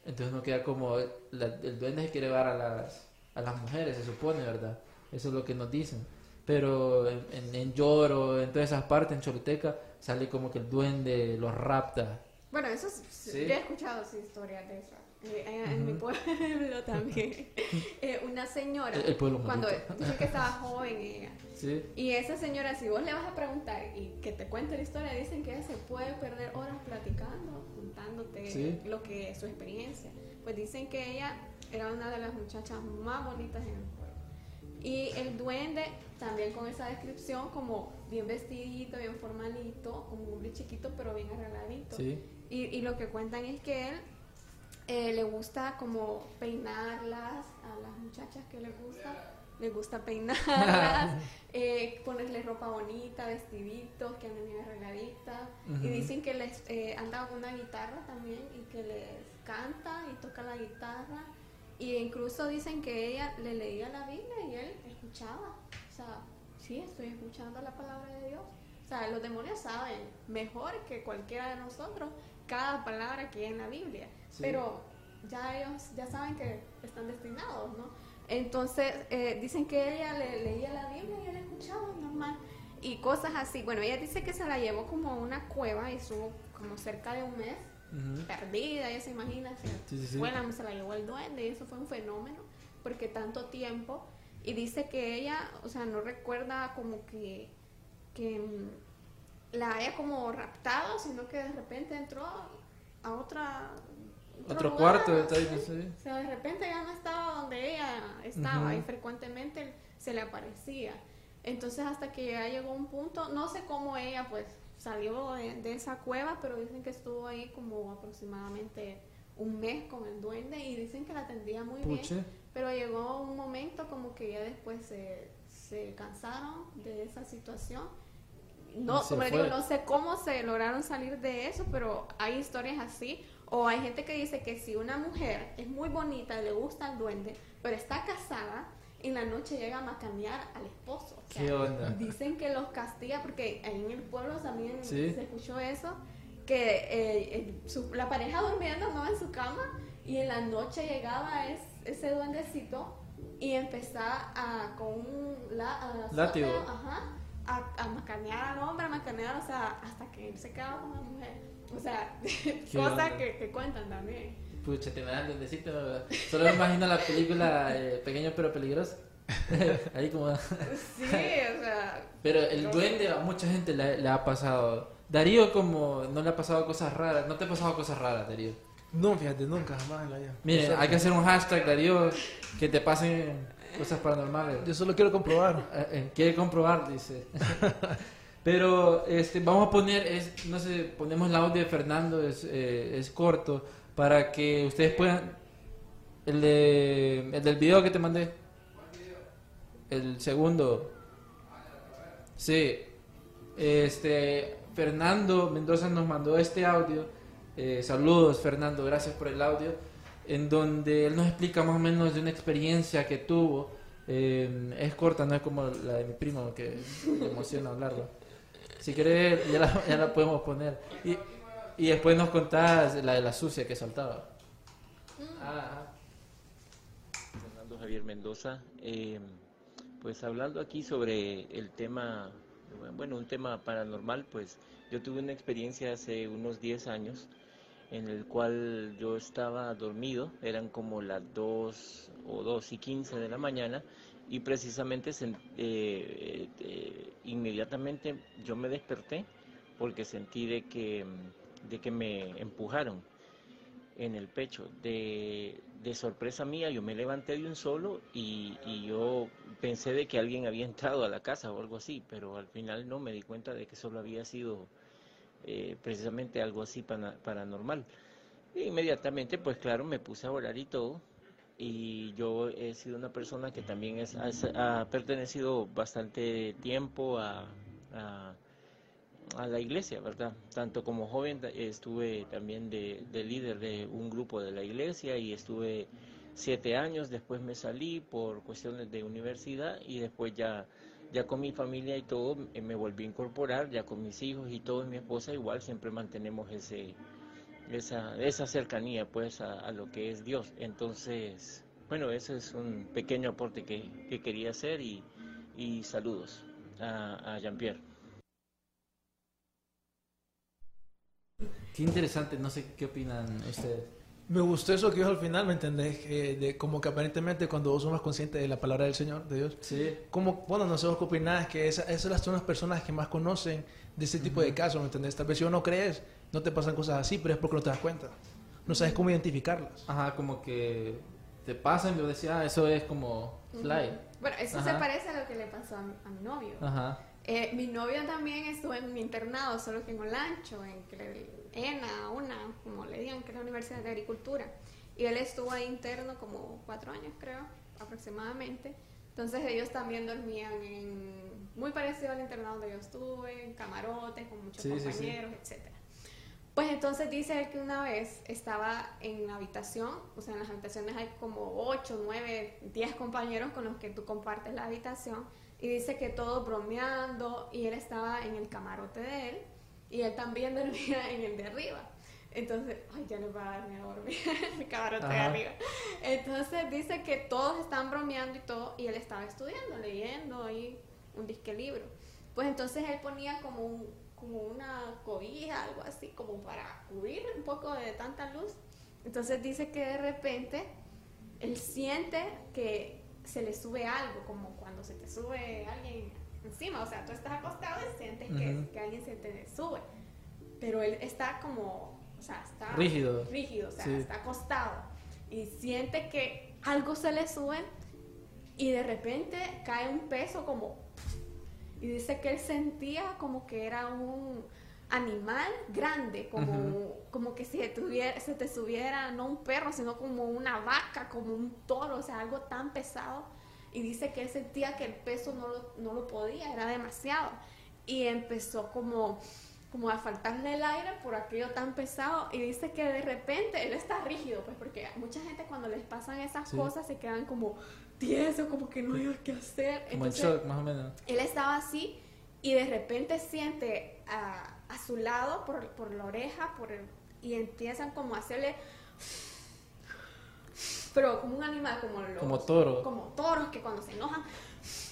Entonces no queda como la- el duende se quiere llevar a las, a las mujeres, se supone, ¿verdad? Eso es lo que nos dicen. Pero en, en, en Lloro, en todas esas partes, en Choluteca, sale como que el duende los rapta. Bueno, eso es- Sí. yo he escuchado sí, historias de esas. Eh, en, mi pueblo también. <laughs> Eh, una señora, El- el pueblo cuando dice que estaba <laughs> joven ella, ¿Sí? y esa señora, si vos le vas a preguntar y que te cuente la historia, dicen que ella se puede perder horas platicando, contándote Sí. lo que es su experiencia. Pues dicen que ella era una de las muchachas más bonitas en el pueblo. Y el duende, también con esa descripción, como bien vestidito, bien formalito, como un hombre chiquito, pero bien arregladito. Sí. Y, y lo que cuentan es que él eh, le gusta como peinarlas a las muchachas que le gusta, le gusta peinarlas, <laughs> eh, ponerles ropa bonita, vestiditos, que anden bien arregladitas. Y dicen que les eh, anda con una guitarra también y que les canta y toca la guitarra. Y incluso dicen que ella le leía la Biblia y él escuchaba. O sea, sí, estoy escuchando la palabra de Dios. O sea, los demonios saben mejor que cualquiera de nosotros cada palabra que hay en la Biblia. Sí. Pero ya ellos ya saben que están destinados, ¿no? Entonces, eh, dicen que ella le leía la Biblia y él escuchaba normal. Y cosas así. Bueno, ella dice que se la llevó como a una cueva y estuvo como cerca de un mes Ujú. perdida, ella se imagina, se, Sí, sí, la- se la llevó el duende y eso fue un fenómeno, porque tanto tiempo, y dice que ella, o sea, no recuerda como que, que mm, la haya como raptado, sino que de repente entró a otra... Otro lugar, cuarto, no sí. sé. O sea, de repente ya no estaba donde ella estaba y frecuentemente se le aparecía. Entonces hasta que ya llegó un punto, no sé cómo ella pues salió de, de esa cueva, pero dicen que estuvo ahí como aproximadamente un mes con el duende y dicen que la atendía muy Puche. bien. Pero llegó un momento como que ya después se, se cansaron de esa situación. No, como digo, no sé cómo se lograron salir de eso, pero hay historias así. O hay gente que dice que si una mujer es muy bonita, le gusta el duende, pero está casada, en la noche llega a macanear al esposo. O sea, ¿Qué onda? Dicen que los castiga, porque ahí en el pueblo también Sí. se escuchó eso, que eh, eh, su- la pareja durmiendo ¿no? en su cama y en la noche llegaba es- ese duendecito y empezaba a, con un la- a- Látigo. ajá, a, a macanear al hombre, a macanear, o sea, hasta que él se quedaba con la mujer. O sea, <laughs> cosas que, que cuentan también. Pucha, te me dan duendecito. Solo me imagino la película eh, Pequeño pero peligroso. <laughs> Ahí como... Sí, o sea, Pero el duende a mucha gente le, le ha pasado. Darío como no le ha pasado cosas raras. ¿No te ha pasado cosas raras, Darío? No, fíjate, nunca, jamás en la vida. Mire, O sea, hay que hacer un hashtag, Darío, que te pasen cosas paranormales. Yo solo quiero comprobar. Eh, eh, Quiere comprobar, dice. <laughs> Pero este, vamos a poner, es, no sé, ponemos el audio de Fernando, es, eh, es corto, para que ustedes puedan... El, de, el del video que te mandé. El segundo. Sí. Este, Fernando Mendoza nos mandó este audio. Eh, saludos, Fernando, gracias por el audio. En donde él nos explica más o menos de una experiencia que tuvo. Eh, es corta, no es como la de mi primo que me emociona hablarlo. Si querés, ya la, ya la podemos poner. Y, y después nos contás la de la sucia que saltaba. Ah, Fernando Javier Mendoza. Eh, pues hablando aquí sobre el tema, bueno, un tema paranormal, pues yo tuve una experiencia hace unos 10 años en el cual yo estaba dormido, eran como las 2 o 2 y 15 de la mañana y precisamente eh, eh, inmediatamente yo me desperté porque sentí de que, de que me empujaron en el pecho. De, de sorpresa mía, yo me levanté de un solo y, y yo pensé de que alguien había entrado a la casa o algo así, pero al final no me di cuenta de que solo había sido eh, precisamente algo así paranormal. E inmediatamente, pues claro, me puse a orar y todo. Y yo he sido una persona que también es, ha, pertenecido bastante tiempo a, a- a la iglesia, ¿verdad? Tanto como joven estuve también de, de líder de un grupo de la iglesia y estuve siete años, después me salí por cuestiones de universidad y después ya, ya con mi familia y todo eh, me volví a incorporar, ya con mis hijos y todo, y mi esposa igual, siempre mantenemos ese, esa, esa cercanía pues a, lo que es Dios. Entonces, bueno, ese es un pequeño aporte que, que quería hacer y, y saludos a, a Jean-Pierre. Qué interesante, no sé qué opinan ustedes. Me gustó eso que dijo al final, ¿me entendés? Que de, como que aparentemente cuando vos sos más consciente de la palabra del Señor, de Dios, Sí. como, bueno, no sé vos qué opinás, que esa- esas son las personas que más conocen de este tipo de casos, ¿me entendés? Tal vez si vos no crees, no te pasan cosas así, pero es porque no te das cuenta. No sabes cómo identificarlas. Ajá, como que te pasan y yo decía, ah, eso es como fly. Bueno, eso Ajá. se parece a lo que le pasó a mi, a mi novio. Ajá. Eh, mi novio también estuvo en un internado, solo que en Olancho, en que- ENA, una, como le digan, que es la Universidad de Agricultura. Y él estuvo ahí interno como cuatro años, creo, aproximadamente. Entonces ellos también dormían en, muy parecido al internado donde yo estuve, en camarotes, con muchos Sí, sí, sí. compañeros, etcétera. Pues entonces dice él que una vez estaba en la habitación, o sea, en las habitaciones hay como 8, 9, 10 compañeros con los que tú compartes la habitación, y dice que todos bromeando, y él estaba en el camarote de él, y él también dormía en el de arriba. Entonces, ay, ya les va a dar miedo dormir <laughs> el camarote de Ajá. arriba. Entonces dice que todos estaban bromeando y todo, y él estaba estudiando, leyendo ahí un disque libro. Pues entonces él ponía como, un, como una cobija, algo así, como para cubrir un poco de tanta luz. Entonces dice que de repente él siente que se le sube algo, como cuando se te sube alguien encima, o sea, tú estás acostado y sientes que, alguien se te sube, pero él está como, o sea, está Rígido. rígido, o sea, Sí. está acostado y siente que algo se le sube y de repente cae un peso como y dice que él sentía como que era un animal grande, como, como que si se, tuviera, se te subiera no un perro, sino como una vaca, como un toro, o sea, algo tan pesado. Y dice que él sentía que el peso no lo, no lo podía, era demasiado. Y empezó como, como a faltarle el aire por aquello tan pesado. Y dice que de repente él está rígido, pues porque mucha gente cuando les pasan esas Sí. cosas se quedan como tiesos, como que no hay qué hacer. Como Entonces, shock, más o menos. él estaba así y de repente siente a, a su lado por, por la oreja por el- y empiezan como a hacerle pero como un animal como los, Como toro. como toros que cuando se enojan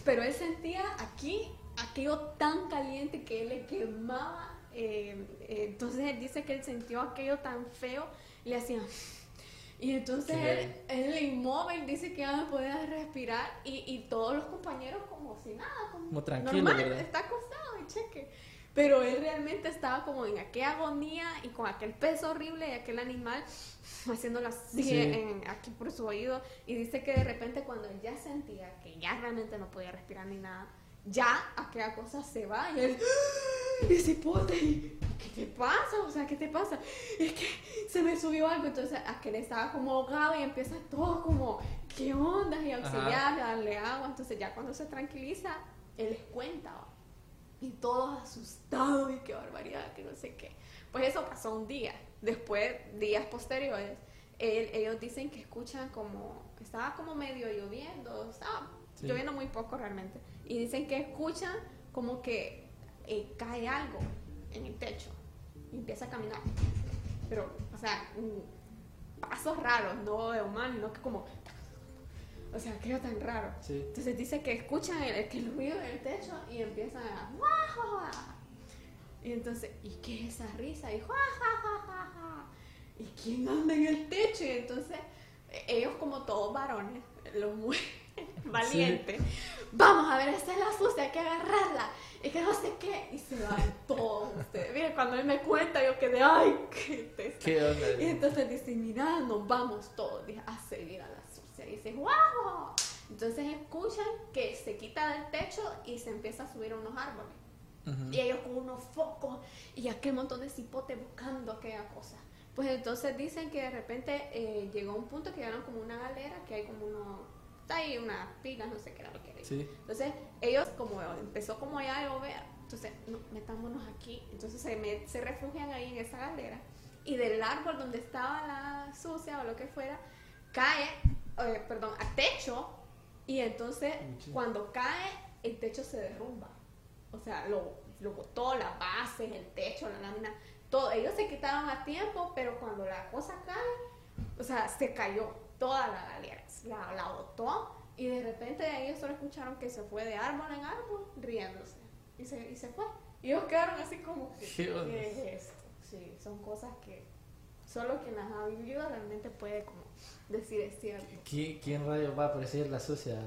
pero él sentía aquí aquello tan caliente que él le quemaba eh, eh, entonces él dice que él sintió aquello tan feo le hacía y entonces él, él inmóvil dice que ya no podía respirar y, y todos los compañeros como si nada, como, Como tranquilo, normal, ¿verdad? está acostado y cheque. Pero él realmente estaba como en aquella agonía y con aquel peso horrible de aquel animal haciéndolo así Sí. en- aquí por su oído y dice que de repente cuando él ya sentía que ya realmente no podía respirar ni nada, ya aquella cosa se va y él y se pote ¿qué te pasa? O sea, ¿qué te pasa? Es que se me subió algo, entonces aquel estaba como ahogado y empieza todo como, ¿qué onda? Y auxiliar, darle agua, entonces ya cuando se tranquiliza, él les cuenta. Y todos asustados y qué barbaridad, que no sé qué. Pues eso pasó un día, después, días posteriores, él- ellos dicen que escuchan como, estaba como medio lloviendo, estaba Sí. lloviendo muy poco realmente, y dicen que escuchan como que eh, cae algo en el techo y empieza a caminar. Pero, o sea, mm, pasos raros, no de humano, no que como, o sea, que era tan raro. Sí. Entonces dice que escuchan el, que el ruido en el techo y empiezan a. Y entonces, ¿y qué es esa risa? Y "Jua, ja, ja, ja, ja". ¿Y quién anda en el techo? Y entonces, eh, ellos como todos varones, los muy <laughs> valientes, vamos a ver, esta es la sucia, hay que agarrarla. Y que no sé qué. Y se van todos ustedes. Miren, cuando él me cuenta, yo quedé, ay, qué. ¿Qué onda? Y entonces dice, mira, nos vamos todos dice, a seguir a la. Y dice, wow. Entonces escuchan que se quita del techo y se empieza a subir a unos árboles. Ujú. Y ellos con unos focos y aquel montón de cipotes buscando aquella cosa. Pues entonces dicen que de repente eh, llegó un punto que llegaron como una galera, que hay como uno, está ahí unas pilas, no sé qué era lo que era. Sí. Entonces ellos como empezó como ya a llover, entonces no, metámonos aquí. Entonces se, met- se refugian ahí en esa galera y del árbol donde estaba la sucia o lo que fuera, cae, eh, perdón, a techo y entonces cuando cae el techo se derrumba. O sea, lo, lo botó, las bases, el techo, la lámina, todo, ellos se quitaron a tiempo, pero cuando la cosa cae, o sea, se cayó toda la galera, la, la botó y de repente ellos solo escucharon que se fue de árbol en árbol riéndose y se, y se fue. Y ellos quedaron así como. ¿qué es esto? Sí, son cosas que solo quien las ha vivido realmente puede como decir es cierto. ¿Qui- ¿Quién radio va a aparecer la sucia?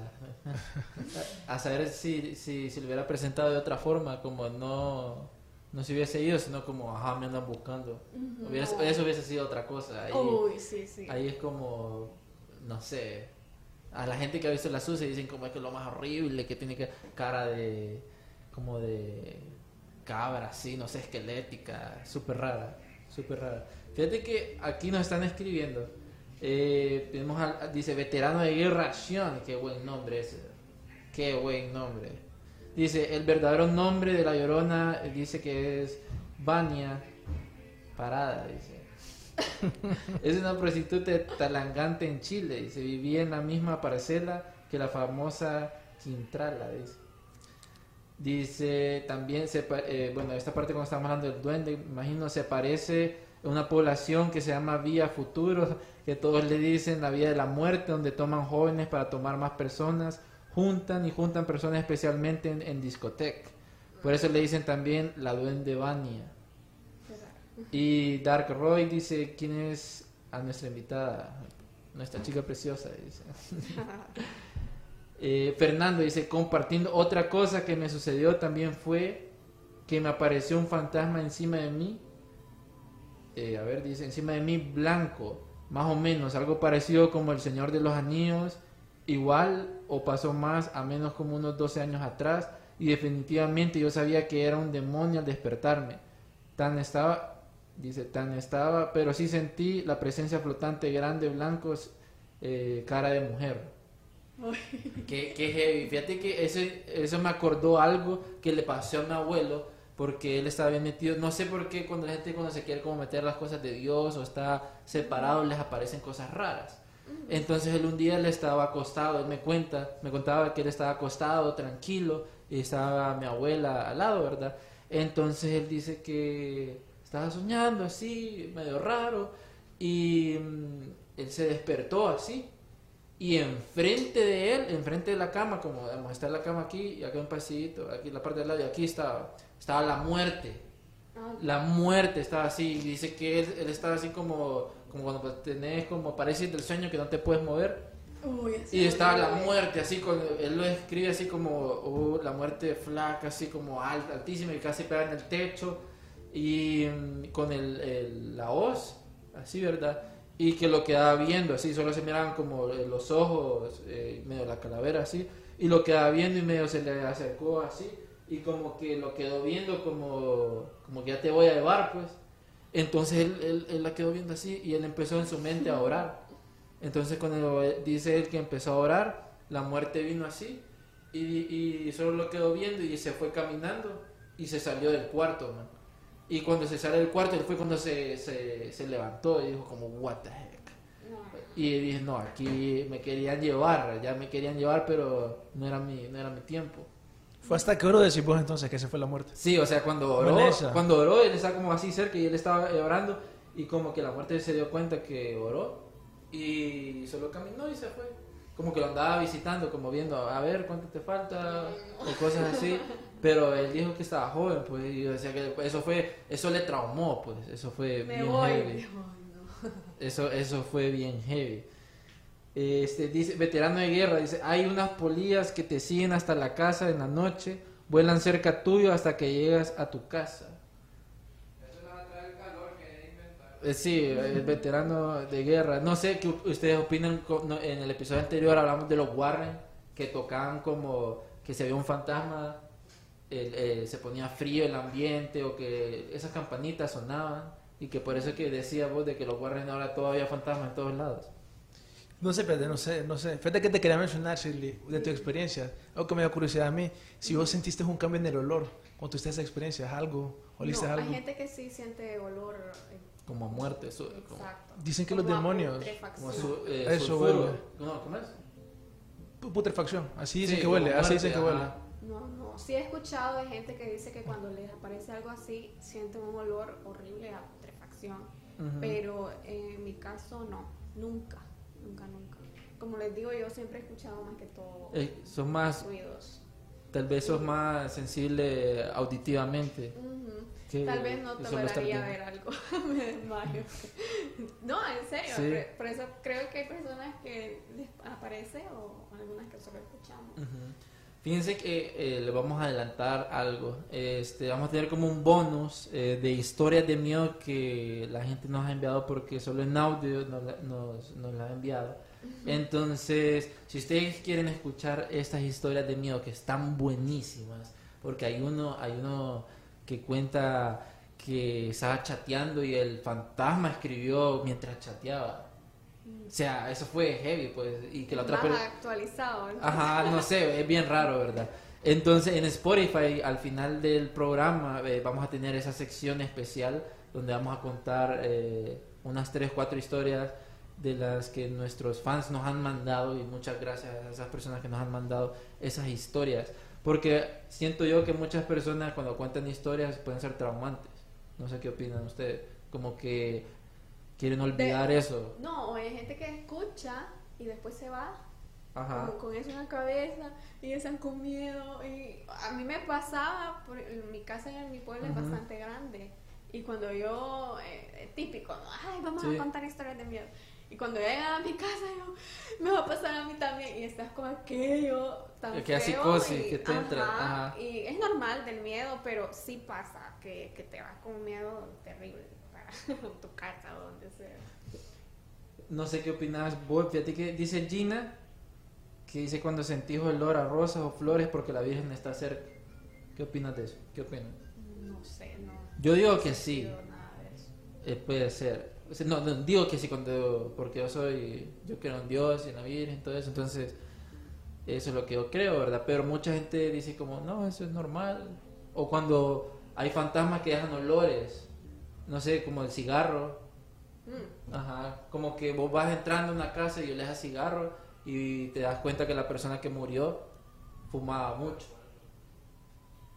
a saber si, si, si lo hubiera presentado de otra forma, como no, no se hubiese ido, sino como, ajá, me andan buscando. Ujú. Hubiera- eso hubiese sido otra cosa. Ahí, Uy, sí, sí. ahí es como, no sé, a la gente que ha visto la sucia dicen como es que es lo más horrible, que tiene que cara de, como de cabra, así, no sé, esquelética, súper rara, súper rara. Fíjate que aquí nos están escribiendo, eh, dice, veterano de guerra, acción, qué buen nombre ese, qué buen nombre. Dice, el verdadero nombre de la llorona, eh, dice que es Vania Parada, dice. <laughs> es una prostituta talangante en Chile, dice, vivía en la misma parcela que la famosa Quintrala, dice. Dice, también, se, eh, bueno, esta parte cuando estamos hablando del duende, imagino, se parece a una población que se llama Vía Futuro, que todos le dicen la vía de la muerte, donde toman jóvenes para tomar más personas, juntan y juntan personas especialmente en, en discoteca. Por eso le dicen también la duende Vania. Y Dark Roy dice, ¿quién es a nuestra invitada? Nuestra chica preciosa, dice. <laughs> Eh, Fernando dice, compartiendo otra cosa que me sucedió también fue que me apareció un fantasma encima de mí. Eh, a ver, dice, encima de mí blanco, más o menos, algo parecido como el Señor de los Anillos, igual o pasó más a menos como unos 12 años atrás y definitivamente yo sabía que era un demonio al despertarme. Tan estaba, dice, tan estaba, pero sí sentí la presencia flotante grande, blancos, eh, cara de mujer. Que, que heavy. Fíjate que ese, eso me acordó algo que le pasó a mi abuelo, porque él estaba bien metido. No sé por qué cuando la gente cuando se quiere como meter las cosas de Dios o está separado les aparecen cosas raras. Entonces él un día le estaba acostado, él me cuenta, me contaba que él estaba acostado, tranquilo, y estaba mi abuela al lado, ¿verdad? Entonces él dice que estaba soñando así, medio raro, y mm, él se despertó así, y enfrente de él, enfrente de la cama, como digamos, está la cama aquí, y acá un pasillito, aquí la parte del lado, y aquí estaba, estaba la muerte. La muerte estaba así, y dice que él, él estaba así como, como cuando pues, tenés como parálisis del sueño que no te puedes mover. Uy, Y estaba la muerte, así, con, él lo escribe así como oh, la muerte flaca, así como alta, altísima y casi pega en el techo. Y mm, con el, el- la hoz, así, ¿verdad? Y que lo quedaba viendo, así, solo se miraban como eh, los ojos, eh, medio la calavera, así. Y lo quedaba viendo y medio se le acercó así. Y como que lo quedó viendo como, como que ya te voy a llevar, pues. Entonces él, él- él la quedó viendo así y él empezó en su mente a orar. Entonces cuando dice él que empezó a orar, la muerte vino así y, y solo lo quedó viendo y se fue caminando y se salió del cuarto, man. Y cuando se sale del cuarto, él fue cuando se, se, se levantó y dijo como, what the heck. Y dije, no, aquí me querían llevar, ya me querían llevar, pero no era mi, no era mi tiempo. Fue hasta que oro decís vos entonces que se fue la muerte. Sí, o sea, cuando oró, cuando oró, él estaba como así cerca y él estaba orando y como que la muerte se dio cuenta que oró y solo caminó y se fue. Como que lo andaba visitando, como viendo, a ver cuánto te falta o cosas así. <laughs> Pero él dijo que estaba joven, pues, y yo decía que eso fue, eso le traumó, pues, eso fue Me bien voy, heavy. me voy, no. <laughs> Eso, eso fue bien heavy. Este, dice, veterano de guerra, dice, hay unas polillas que te siguen hasta la casa en la noche, vuelan cerca tuyo hasta que llegas a tu casa. Sí, el veterano de guerra. No sé qué ustedes opinan. co- no, En el episodio anterior hablamos de los Warren que tocaban como que se veía un fantasma, el- eh, se ponía frío el ambiente o que esas campanitas sonaban y que por eso que decía vos de que los Warren ahora todavía fantasmas en todos lados. No sé, Pedro, no sé, no sé. Fíjate que te quería mencionar, Shirley, de tu experiencia. Algo que me da curiosidad a mí. Si vos sentiste un cambio en el olor cuando tuviste esa experiencia, algo, oliste No, algo. hay gente que sí siente olor. eh, Como muerte, su- como, Exacto. Dicen que los Como a demonios- putrefacción. como su- eh, Eso huele. No, ¿cómo es? Pu- Putrefacción, así dicen Sí, que huele, así dicen que huele. ajá. No, no. Sí he escuchado de gente que dice que cuando les aparece algo así, sienten un olor horrible a putrefacción. Pero en mi caso, no. Nunca. Nunca, nunca. Como les digo, yo siempre he escuchado más que todo Eh, son más, ruidos. tal vez sos más sensible auditivamente. Tal vez no toleraría ver algo. <laughs> Me desmayo. <laughs> no, en serio. Sí. Por, eso creo que hay personas que les aparece o algunas que solo escuchamos. Fíjense que eh, le vamos a adelantar algo. Este, vamos a tener como un bonus eh, de historias de miedo que la gente nos ha enviado porque solo en audio nos, la- nos, nos la ha enviado. Entonces, si ustedes quieren escuchar estas historias de miedo que están buenísimas, porque hay uno, hay uno que cuenta que estaba chateando y el fantasma escribió mientras chateaba. O sea, eso fue heavy, pues, y que la otra persona... actualizado. Ajá, no sé, es bien raro, ¿verdad? Entonces en Spotify, al final del programa, eh, vamos a tener esa sección especial donde vamos a contar eh, unas 3, 4 historias de las que nuestros fans nos han mandado y muchas gracias a esas personas que nos han mandado esas historias. Porque siento yo que muchas personas cuando cuentan historias pueden ser traumantes. No sé qué opinan ustedes. Como que quieren olvidar eso. No, o hay gente que escucha y después se va Ajá. como con eso en la cabeza y están con miedo. Y a mí me pasaba, por, mi casa en mi pueblo es bastante grande. Y cuando yo, eh, típico, ¿no? ay, vamos Sí. a contar historias de miedo. Y cuando llega a mi casa, yo, me va a pasar a mí también. Y estás con aquello tan Que feo psicosis y- que te entra, ajá. Y es normal del miedo, pero sí pasa que, que te vas con un miedo terrible <laughs> tu casa o donde sea. No sé qué opinas vos, fíjate que dice Gina que dice cuando sentís olor a rosas o flores porque la Virgen está cerca. ¿Qué opinas de eso? ¿Qué opinas? No sé, no. Yo digo no que sí. sentido nada de eso. Eh, puede ser. O sea, No, no, digo que sí cuando, porque yo soy, yo creo en Dios y en la Virgen, todo eso, entonces eso es lo que yo creo, ¿verdad? Pero mucha gente dice como, no, eso es normal. O cuando hay fantasmas que dejan olores, no sé, como el cigarro, Mm. Ajá, como que vos vas entrando a una casa y oleas cigarro y te das cuenta que la persona que murió fumaba mucho.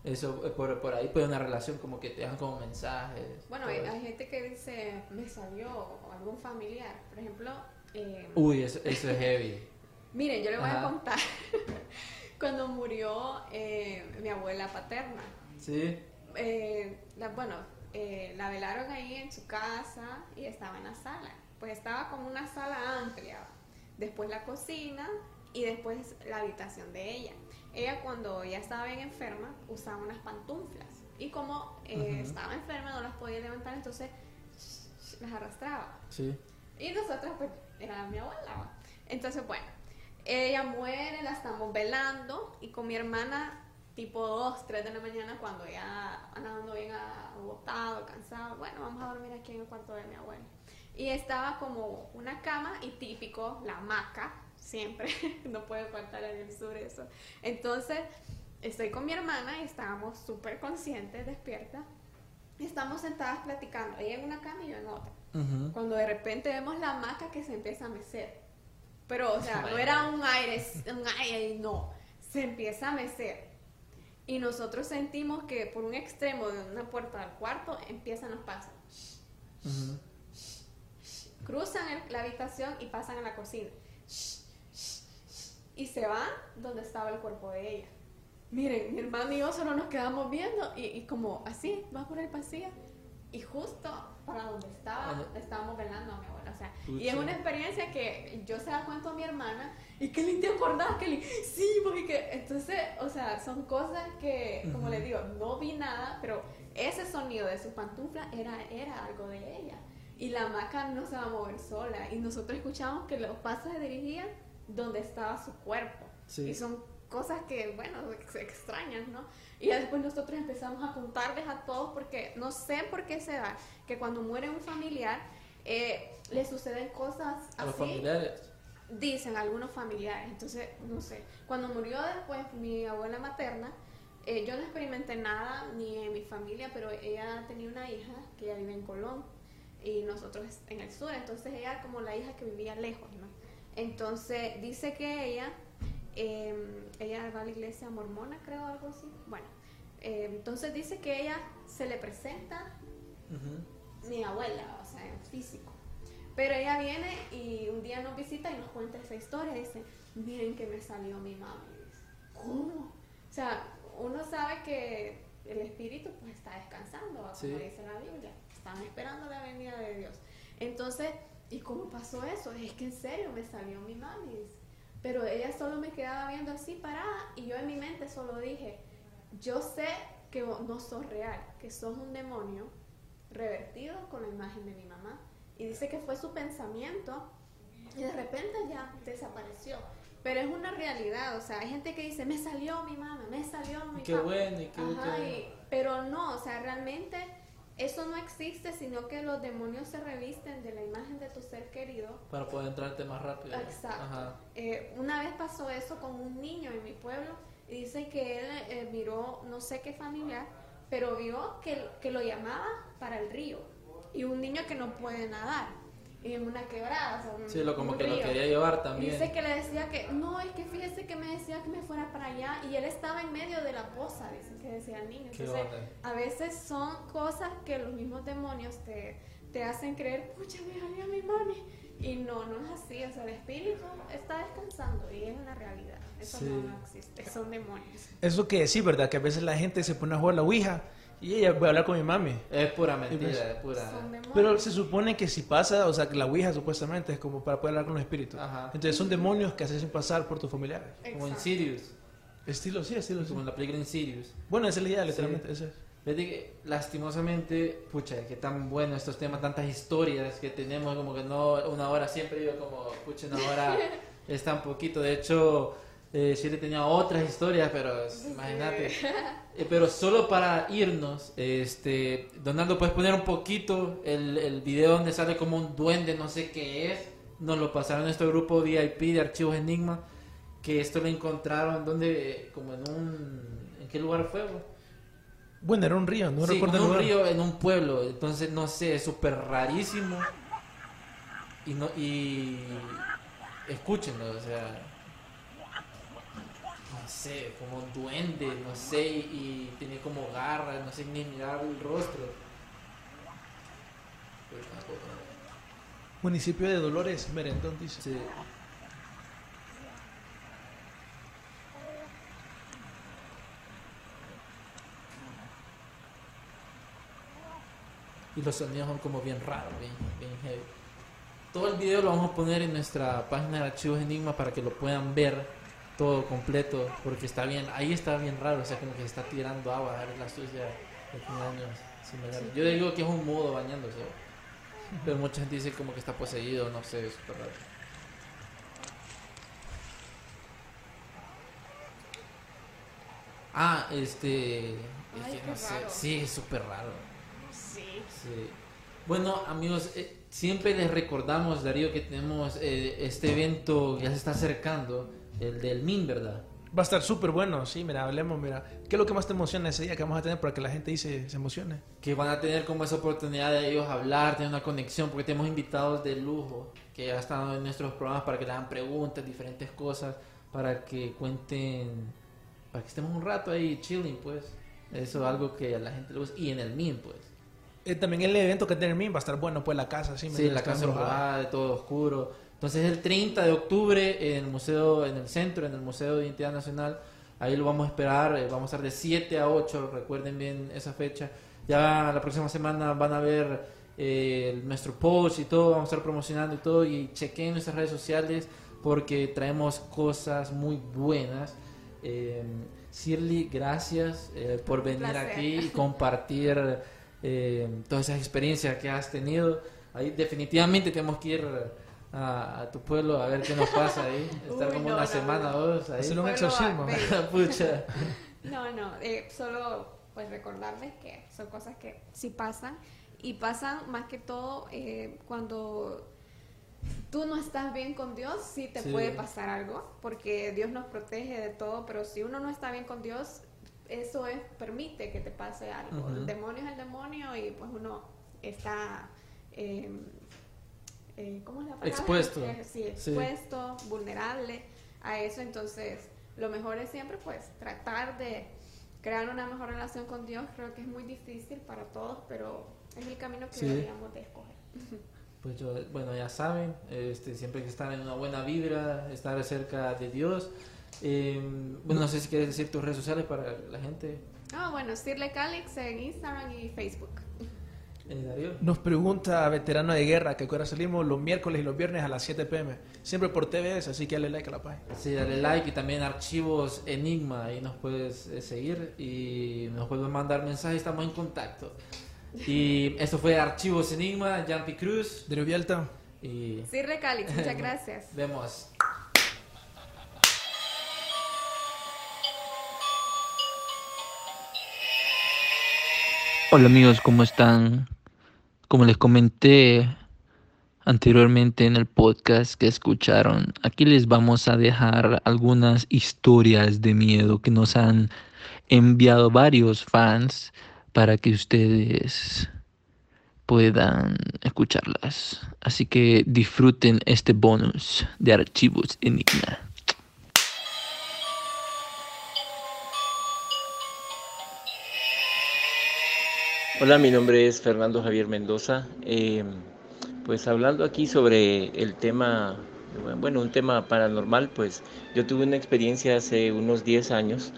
Eso, eh, por, por ahí puede una relación como que te dejan como mensajes. Bueno, hay, gente que dice, me salió o algún familiar. Por ejemplo, eh, Uy, eso, eso es heavy. <laughs> miren, yo le voy Ajá. a contar <laughs> cuando murió eh, mi abuela paterna. ¿Sí? Eh, la, bueno, eh, la velaron ahí en su casa y estaba en la sala. Pues estaba como una sala amplia. Después la cocina y después la habitación de ella. Ella cuando ya estaba bien enferma usaba unas pantuflas y como eh, estaba enferma no las podía levantar, entonces las arrastraba. Sí. Y nosotros, pues, era mi abuela. Entonces, bueno, ella muere, la estamos velando y con mi hermana, tipo 2, 3 de la mañana, cuando ya andando bien agotado, cansado, bueno, vamos a dormir aquí en el cuarto de mi abuela. Y estaba como una cama y típico, la hamaca, siempre, <laughs> no puede faltar en el sur eso. Entonces, estoy con mi hermana y estábamos súper conscientes, despierta. Y estamos sentadas platicando, ella en una cama y yo en otra. Ujú. Cuando de repente vemos la hamaca que se empieza a mecer. Pero, o sea, no era un aire, un aire, no. Se empieza a mecer. Y nosotros sentimos que por un extremo de una puerta del cuarto empiezan los pasos. Cruzan la habitación y pasan a la cocina. Y se van donde estaba el cuerpo de ella. Miren, mi hermano y yo solo nos quedamos viendo y, y como así, va por el pasillo. Y justo para donde estaba, Ajá. estábamos velando a mi abuela. O sea, y Pucha. es una experiencia que yo se la cuento a mi hermana y que le te acordás, que le, sí, porque que, entonces, o sea, son cosas que, como Ujú. les digo, no vi nada, pero ese sonido de su pantufla era, era algo de ella. Y la hamaca no se va a mover sola. Y nosotros escuchamos que los pasos se dirigían donde estaba su cuerpo. Sí. Y son cosas que, bueno, se extrañan, ¿no? Y después nosotros empezamos a contarles a todos porque no sé por qué se da que cuando muere un familiar eh, le suceden cosas A los así. familiares. Dicen algunos familiares. Entonces, no sé. Cuando murió después mi abuela materna, eh, yo no experimenté nada ni en mi familia, pero ella tenía una hija que ella vive en Colón y nosotros en el sur. Entonces ella como la hija que vivía lejos, ¿no? Entonces dice que ella eh, ella va a la iglesia mormona, creo, algo así. Bueno, eh, entonces dice que ella se le presenta mi abuela, o sea, en físico. Pero ella viene y un día nos visita y nos cuenta esa historia. Dice, miren que me salió mi mami. Dice, ¿Cómo? O sea, uno sabe que el espíritu pues está descansando, como Sí. dice la Biblia. Están esperando la venida de Dios. Entonces, ¿y cómo pasó eso? Es que en serio me salió mi mami. Pero ella solo me quedaba viendo así parada y yo en mi mente solo dije, yo sé que no sos real, que sos un demonio revertido con la imagen de mi mamá. Y dice que fue su pensamiento y de repente ya desapareció. Pero es una realidad, o sea, hay gente que dice, me salió mi mamá, me salió mi Qué papá". bueno y qué- Ajá, qué- y- pero no, o sea, realmente eso no existe, sino que los demonios se revisten de la imagen de tu ser querido Para poder entrarte más rápido. Exacto. Eh, una vez pasó eso con un niño en mi pueblo y dice que él eh, miró no sé qué familiar, pero vio que, que lo llamaba para el río y un niño que no puede nadar en una quebrada, o sea, un- Sí, lo, como un que lo río. quería llevar Y también. dice que le decía que, no, es que fíjese que me decía que me fuera para allá y él estaba en medio de la poza, dice que decía el niño. Entonces, a veces son cosas que los mismos demonios te, te hacen creer, pucha, me salió mi mami. Y no, no es así, o sea, el espíritu está descansando y es una realidad. Eso Sí. no, no existe, son demonios. Eso que sí, ¿verdad? Que a veces la gente se pone a jugar la Ouija y ella voy a hablar con mi mami. Es pura mentira, pues- es pura. Pero se supone que si pasa, o sea, que la Ouija supuestamente es como para poder hablar con los espíritus. Ajá. Entonces son demonios que hacen pasar por tus familiares. Como Exacto. Insidious. Estilo, sí, estilo, sí. Como en la película Insidious. Bueno, esa es la idea, literalmente. Sí. esa es. Que lastimosamente, pucha, que tan bueno estos temas, tantas historias que tenemos, como que no, una hora siempre yo como, pucha, una hora <laughs> es tan poquito. De hecho, eh, Chile tenía otras historias, pero imagínate. <laughs> Eh, pero solo para irnos, este, Donaldo, ¿puedes poner un poquito el, el video donde sale como un duende, no sé qué es? Nos lo pasaron a nuestro grupo VIP de Archivos Enigma, que esto lo encontraron, donde, como en un... ¿En qué lugar fue? bro? Bueno, era un río, no sí, recuerdo en un lugar. río, en un pueblo. Entonces, no sé, es súper rarísimo. Y no y escúchenlo, o sea, no sé, como duende, no sé, y, tiene como garras, no sé ni mirar el rostro. Tampoco, Municipio de Dolores, Merendón, dice. sí. Y los sonidos son como bien raros, bien, bien heavy. Todo el video lo vamos a poner en nuestra página de archivos Enigma para que lo puedan ver todo completo, porque está bien, ahí está bien raro, o sea, como que se está tirando agua, a ver la sucia de. Yo digo que es un mudo bañándose, pero mucha gente dice como que está poseído, no sé, es súper raro. Ah, este... es Ay, que no sé, raro. sí, es súper raro. Sí. Sí. Bueno, amigos, eh, siempre les recordamos, Darío, que tenemos eh, este evento ya se está acercando, el del MIN, ¿verdad? Va a estar súper bueno, sí, mira, hablemos, mira. ¿Qué es lo que más te emociona ese día que vamos a tener para que la gente ahí se, se emocione? Que van a tener como esa oportunidad de ellos hablar, tener una conexión, porque tenemos invitados de lujo que ya están en nuestros programas para que le hagan preguntas, diferentes cosas, para que cuenten, para que estemos un rato ahí chilling, pues. Eso es algo que a la gente le gusta. Y en el MIN, pues. Eh, también el evento que tiene el MIN va a estar bueno, pues la casa, sí, Sí, mira, la casa embrujada. todo oscuro. Entonces el 30 de octubre en el museo, en el centro, en el Museo de Identidad Nacional, ahí lo vamos a esperar, eh, vamos a estar de 7 a 8, recuerden bien esa fecha. Ya la próxima semana van a ver eh, nuestro post y todo, vamos a estar promocionando y todo, y chequen nuestras redes sociales porque traemos cosas muy buenas. Eh, Shirley, gracias eh, por venir aquí y <laughs> compartir eh, todas esas experiencias que has tenido. Ahí definitivamente tenemos que ir a, a tu pueblo a ver qué nos pasa ahí. <laughs> Estar Uy, como no, una no, semana no. o dos ahí. Hacer un exorcismo. Pucha. <laughs> No, no, eh, solo pues recordarles que son cosas que sí pasan y pasan más que todo eh, cuando tú no estás bien con Dios, sí te Sí. puede pasar algo, porque Dios nos protege de todo, pero si uno no está bien con Dios, eso es, permite que te pase algo. El demonio es el demonio y pues uno está... eh, eh, ¿Cómo es la palabra? Expuesto. Eh, sí, Sí. expuesto, vulnerable. a eso. Entonces, lo mejor es siempre pues tratar de crear una mejor relación con Dios. Creo que es muy difícil para todos, pero es el camino que Sí. deberíamos de escoger. Pues yo, bueno, ya saben, este, siempre hay que estar en una buena vibra, estar cerca de Dios. Eh, bueno, no sé si quieres decir tus redes sociales para la gente. Ah, bueno, Sirle Calix en Instagram y Facebook. Darío. Nos pregunta veterano de guerra que ahora salimos los miércoles y los viernes a las 7 pm. Siempre por TVS, así que dale like a la página. Sí, dale like y también archivos Enigma, ahí nos puedes eh, seguir y nos puedes mandar mensajes, estamos en contacto. Y <laughs> esto fue Archivos Enigma, Jumpy Cruz. De Vialta. Y Sirle Calix, muchas <laughs> gracias. vemos. Hola amigos, ¿cómo están? Como les comenté anteriormente en el podcast que escucharon, aquí les vamos a dejar algunas historias de miedo que nos han enviado varios fans para que ustedes puedan escucharlas. Así que disfruten este bonus de archivos Enigma. Hola, mi nombre es Fernando Javier Mendoza. Eh, pues hablando aquí sobre el tema, bueno, un tema paranormal, pues yo tuve una experiencia hace unos 10 años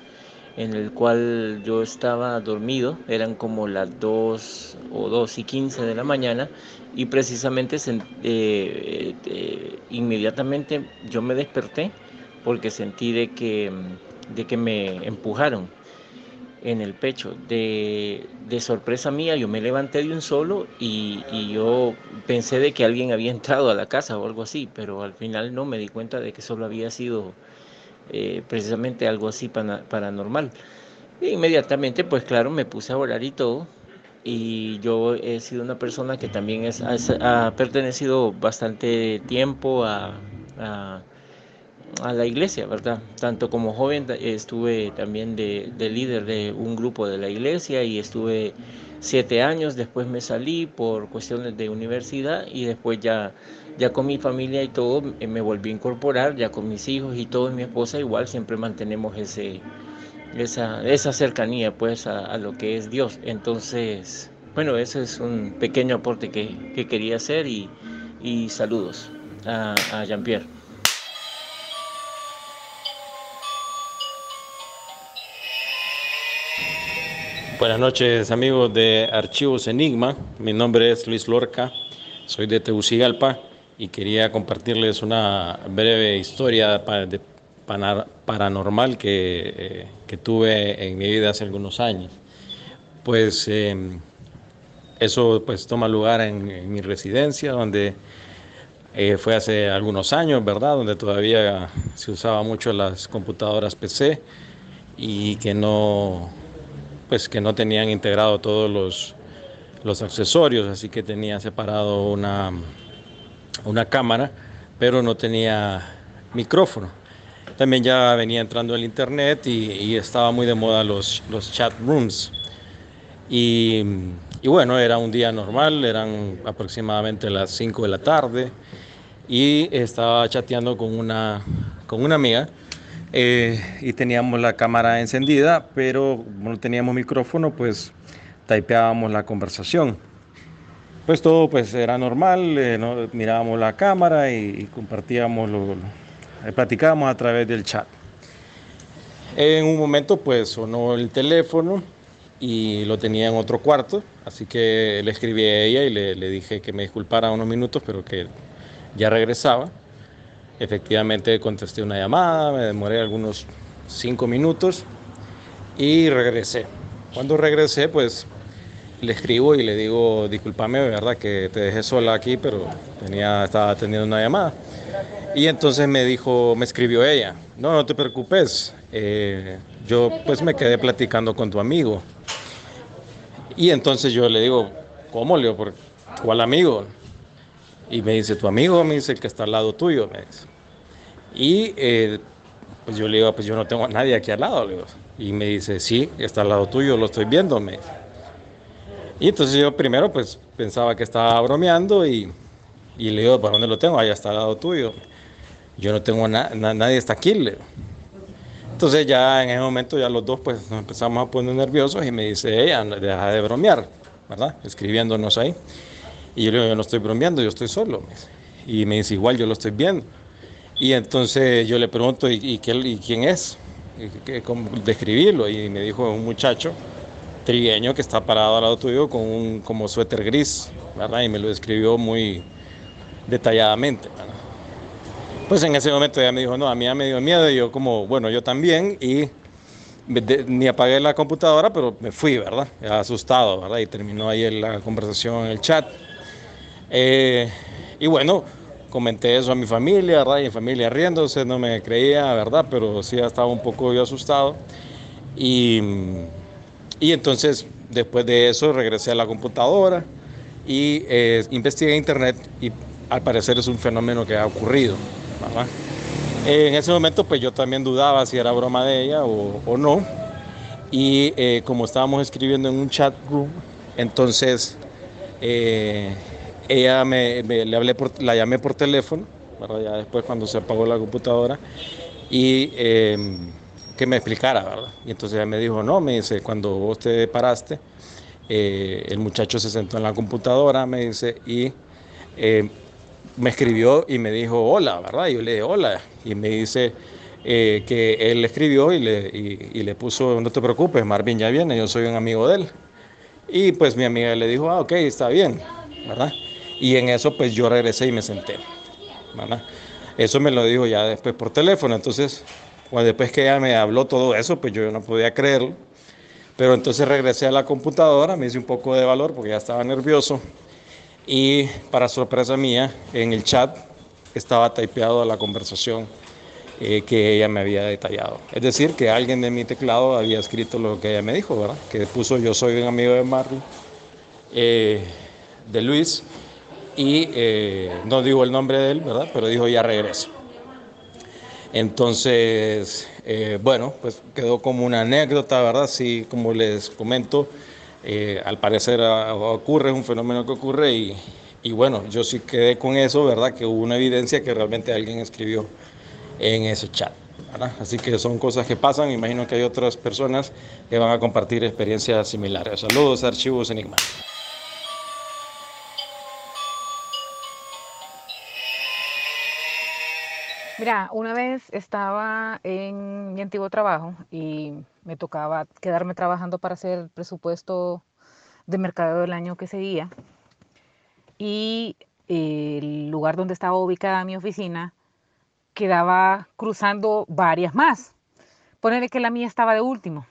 en el cual yo estaba dormido, eran como las 2 o 2 y 15 de la mañana y precisamente eh, eh, inmediatamente yo me desperté porque sentí de que, de que me empujaron en el pecho. De, de sorpresa mía, yo me levanté de un solo y, y yo pensé de que alguien había <laughs> entrado a la casa o algo así, pero al final no me di cuenta de que solo había sido eh, precisamente algo así paranormal. E inmediatamente, pues claro, me puse a orar y todo. Y yo he sido una persona que también es, ha, ha pertenecido bastante tiempo a, a a la iglesia, ¿verdad? Tanto como joven estuve también de, de líder de un grupo de la iglesia y estuve siete años, después me salí por cuestiones de universidad y después ya, ya con mi familia y todo eh, me volví a incorporar, ya con mis hijos y todo, y mi esposa igual, siempre mantenemos ese, esa, esa cercanía pues a, lo que es Dios. Entonces, bueno, ese es un pequeño aporte que, que quería hacer y, y saludos a, a Jean-Pierre. Buenas noches amigos de Archivos Enigma, mi nombre es Luis Lorca, soy de Tegucigalpa y quería compartirles una breve historia de paranormal que, eh, que tuve en mi vida hace algunos años. Pues eh, eso pues toma lugar en, en mi residencia donde eh, fue hace algunos años, ¿verdad? Donde todavía se usaba mucho las computadoras PC y que no pues que no tenían integrado todos los, los accesorios, así que tenía separado una, una cámara, pero no tenía micrófono. También ya venía entrando el internet y, y estaba muy de moda los, los chat rooms. Y, y bueno, era un día normal, eran aproximadamente las 5 de la tarde y estaba chateando con una, con una amiga eh, y teníamos la cámara encendida, pero como no teníamos micrófono, pues typeábamos la conversación. Pues todo pues era normal, eh, ¿no? mirábamos la cámara y, y compartíamos, lo, lo- eh, platicábamos a través del chat. En un momento pues sonó el teléfono y lo tenía en otro cuarto, así que le escribí a ella y le, le dije que me disculpara unos minutos, pero que ya regresaba. Efectivamente contesté una llamada, me demoré algunos cinco minutos y regresé. Cuando regresé, pues le escribo y le digo, discúlpame, verdad que te dejé sola aquí, pero tenía, estaba teniendo una llamada. Y entonces me dijo, me escribió ella, no, no te preocupes, eh, yo pues me quedé platicando con tu amigo. Y entonces yo le digo, ¿cómo, Leo? ¿Por cuál amigo? Y me dice, tu amigo, me dice el que está al lado tuyo, me dice. Y eh, pues yo le digo, pues yo no tengo a nadie aquí al lado, le digo. Y me dice, sí, está al lado tuyo, lo estoy viendo, me dice. Y entonces yo primero pues pensaba que estaba bromeando y, y le digo, ¿para dónde lo tengo? Allá está al lado tuyo. yo no tengo na- na- nadie está aquí. le. Entonces ya en ese momento ya los dos pues nos empezamos a poner nerviosos y me dice ella, "No, deja de bromear, ¿verdad? Escribiéndonos ahí. Y yo le digo, yo no estoy bromeando, yo estoy solo. Y me dice, igual yo lo estoy viendo. Y entonces yo le pregunto, ¿y, y qué- y quién es? Y cómo describirlo. Y me dijo, un muchacho trigueño que está parado al lado tuyo con un como suéter gris, ¿verdad? Y me lo describió muy detalladamente, ¿verdad? Pues en ese momento ella me dijo, no, a mí ya me dio miedo y yo como, bueno, yo también y de- ni apagué la computadora, pero me fui, ¿verdad? Asustado, ¿verdad? Y terminó ahí la conversación en el chat. Eh, y bueno, comenté eso a mi familia, ¿verdad? Y mi familia riéndose, no me creía, ¿verdad? Pero sí estaba un poco asustado. Y, y entonces, después de eso, regresé a la computadora y eh, investigué internet y al parecer es un fenómeno que ha ocurrido, ¿verdad? En ese momento, pues yo también dudaba si era broma de ella o, o no. Y eh, como estábamos escribiendo en un chat room, entonces eh, ella me, le hablé por, la llamé por teléfono, ¿verdad? ya después cuando se apagó la computadora, y eh, que me explicara, ¿verdad? Y entonces ella me dijo, no, me dice, cuando vos te paraste, eh, el muchacho se sentó en la computadora, me dice, y eh, me escribió y me dijo hola, ¿verdad? Y yo le dije hola. Y me dice eh, que él escribió y le, y- y le puso, no te preocupes, Marvin ya viene, yo soy un amigo de él. Y pues mi amiga le dijo, ah, ok, está bien, ¿verdad? Y en eso pues yo regresé y me senté, ¿verdad? Eso me lo dijo ya después por teléfono, entonces cuando después que ella me habló todo eso, pues yo no podía creerlo. Pero entonces regresé a la computadora, me hice un poco de valor porque ya estaba nervioso. Y para sorpresa mía, en el chat estaba typeado la conversación eh, que ella me había detallado. Es decir, que alguien de mi teclado había escrito lo que ella me dijo, ¿verdad? Que puso yo soy un amigo de Marley, eh, de Luis, y eh, no digo el nombre de él, ¿verdad? Pero dijo ya regreso. Entonces, eh, bueno, pues quedó como una anécdota, ¿verdad? Sí, como les comento, eh, al parecer ah, ocurre, es un fenómeno que ocurre y, y bueno, yo sí quedé con eso, ¿verdad? Que hubo una evidencia que realmente alguien escribió en ese chat. ¿verdad? Así que son cosas que pasan, imagino que hay otras personas que van a compartir experiencias similares. Saludos, Archivos Enigma. Mira, una vez estaba en mi antiguo trabajo y me tocaba quedarme trabajando para hacer el presupuesto de mercado del año que seguía. Y el lugar donde estaba ubicada mi oficina quedaba cruzando varias más. Ponerle que la mía estaba de último.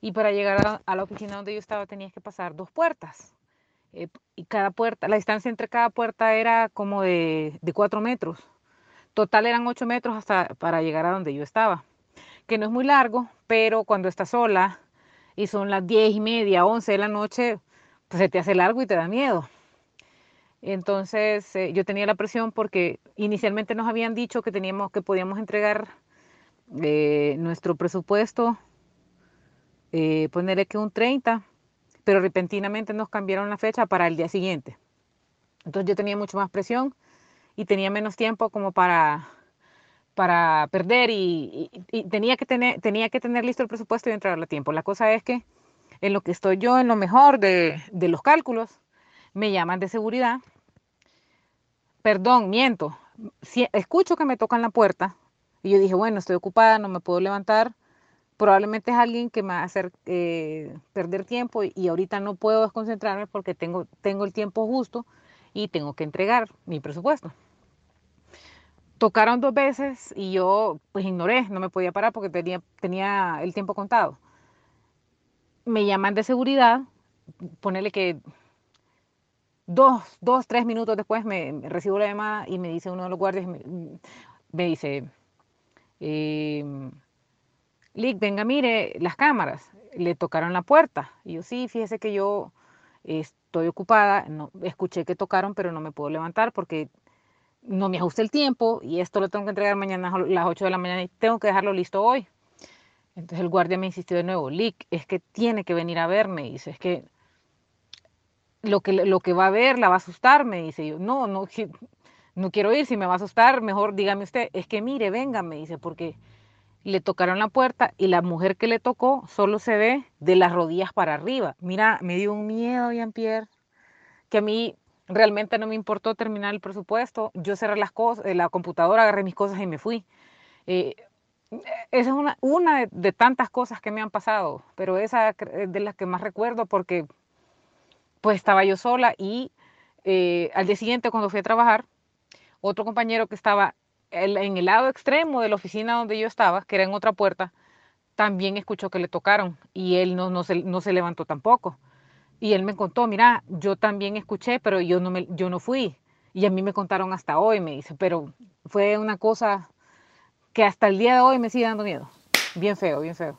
Y para llegar a, la oficina donde yo estaba tenías que pasar dos puertas. Eh, y cada puerta, la distancia entre cada puerta era como de cuatro metros. Total eran 8 metros hasta para llegar a donde yo estaba, que no es muy largo, pero cuando estás sola y son las 10 y media, 11 de la noche, pues se te hace largo y te da miedo. Entonces eh, yo tenía la presión porque inicialmente nos habían dicho que teníamos que podíamos entregar eh, nuestro presupuesto, eh, ponerle que un 30, pero repentinamente nos cambiaron la fecha para el día siguiente. Entonces yo tenía mucho más presión y tenía menos tiempo como para, para perder y, y- tenía, que tener, tenía que tener listo el presupuesto y entregarlo a tiempo. La cosa es que en lo que estoy yo, en lo mejor de, de los cálculos, me llaman de seguridad. Perdón, miento. Si, escucho que me tocan la puerta y yo dije, bueno, estoy ocupada, no me puedo levantar. Probablemente es alguien que me va a hacer eh, perder tiempo y, y ahorita no puedo desconcentrarme porque tengo, tengo el tiempo justo y tengo que entregar mi presupuesto. Tocaron dos veces y yo pues ignoré, no me podía parar porque tenía, tenía el tiempo contado. Me llaman de seguridad, ponerle que dos, dos, tres minutos después me, recibo la llamada y me dice uno de los guardias, me, me dice, eh, Lick, venga, mire las cámaras, le tocaron la puerta. Y yo, sí, fíjese que yo estoy ocupada, no, escuché que tocaron, pero no me puedo levantar porque no me ajusta el tiempo y esto lo tengo que entregar mañana a las 8 de la mañana y tengo que dejarlo listo hoy. Entonces el guardia me insistió de nuevo, Lick, es que tiene que venir a verme. Dice, es que lo que, lo que va a ver la va a asustar, me dice yo. No, no, no quiero ir, si me va a asustar, mejor dígame usted, es que mire, venga, me dice, porque le tocaron la puerta y la mujer que le tocó solo se ve de las rodillas para arriba. Mira, me dio un miedo, Jean-Pierre, que a mí realmente no me importó terminar el presupuesto. Yo cerré las cosas, la computadora, agarré mis cosas y me fui. Eh, esa es una, de, tantas cosas que me han pasado, pero esa es de las que más recuerdo porque pues estaba yo sola y eh, al día siguiente cuando fui a trabajar, otro compañero que estaba en el lado extremo de la oficina donde yo estaba, que era en otra puerta, también escuchó que le tocaron y él no, no, se, no se levantó tampoco. Y él me contó, mira, yo también escuché, pero yo no, me, yo no fui. Y a mí me contaron hasta hoy, me dice, pero fue una cosa que hasta el día de hoy me sigue dando miedo. Bien feo, bien feo.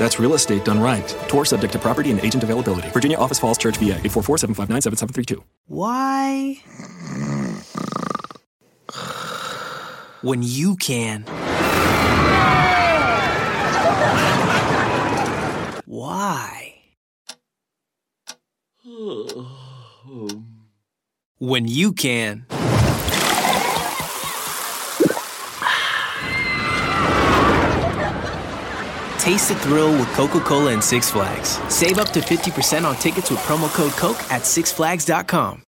That's real estate done right. Tour subject to property and agent availability. Virginia Office Falls Church, VA 844 759 7732. Why? When you can. Why? <sighs> Um. when you can. Taste the thrill with Coca Cola and Six Flags. Save up to 50% on tickets with promo code COKE at sixflags.com.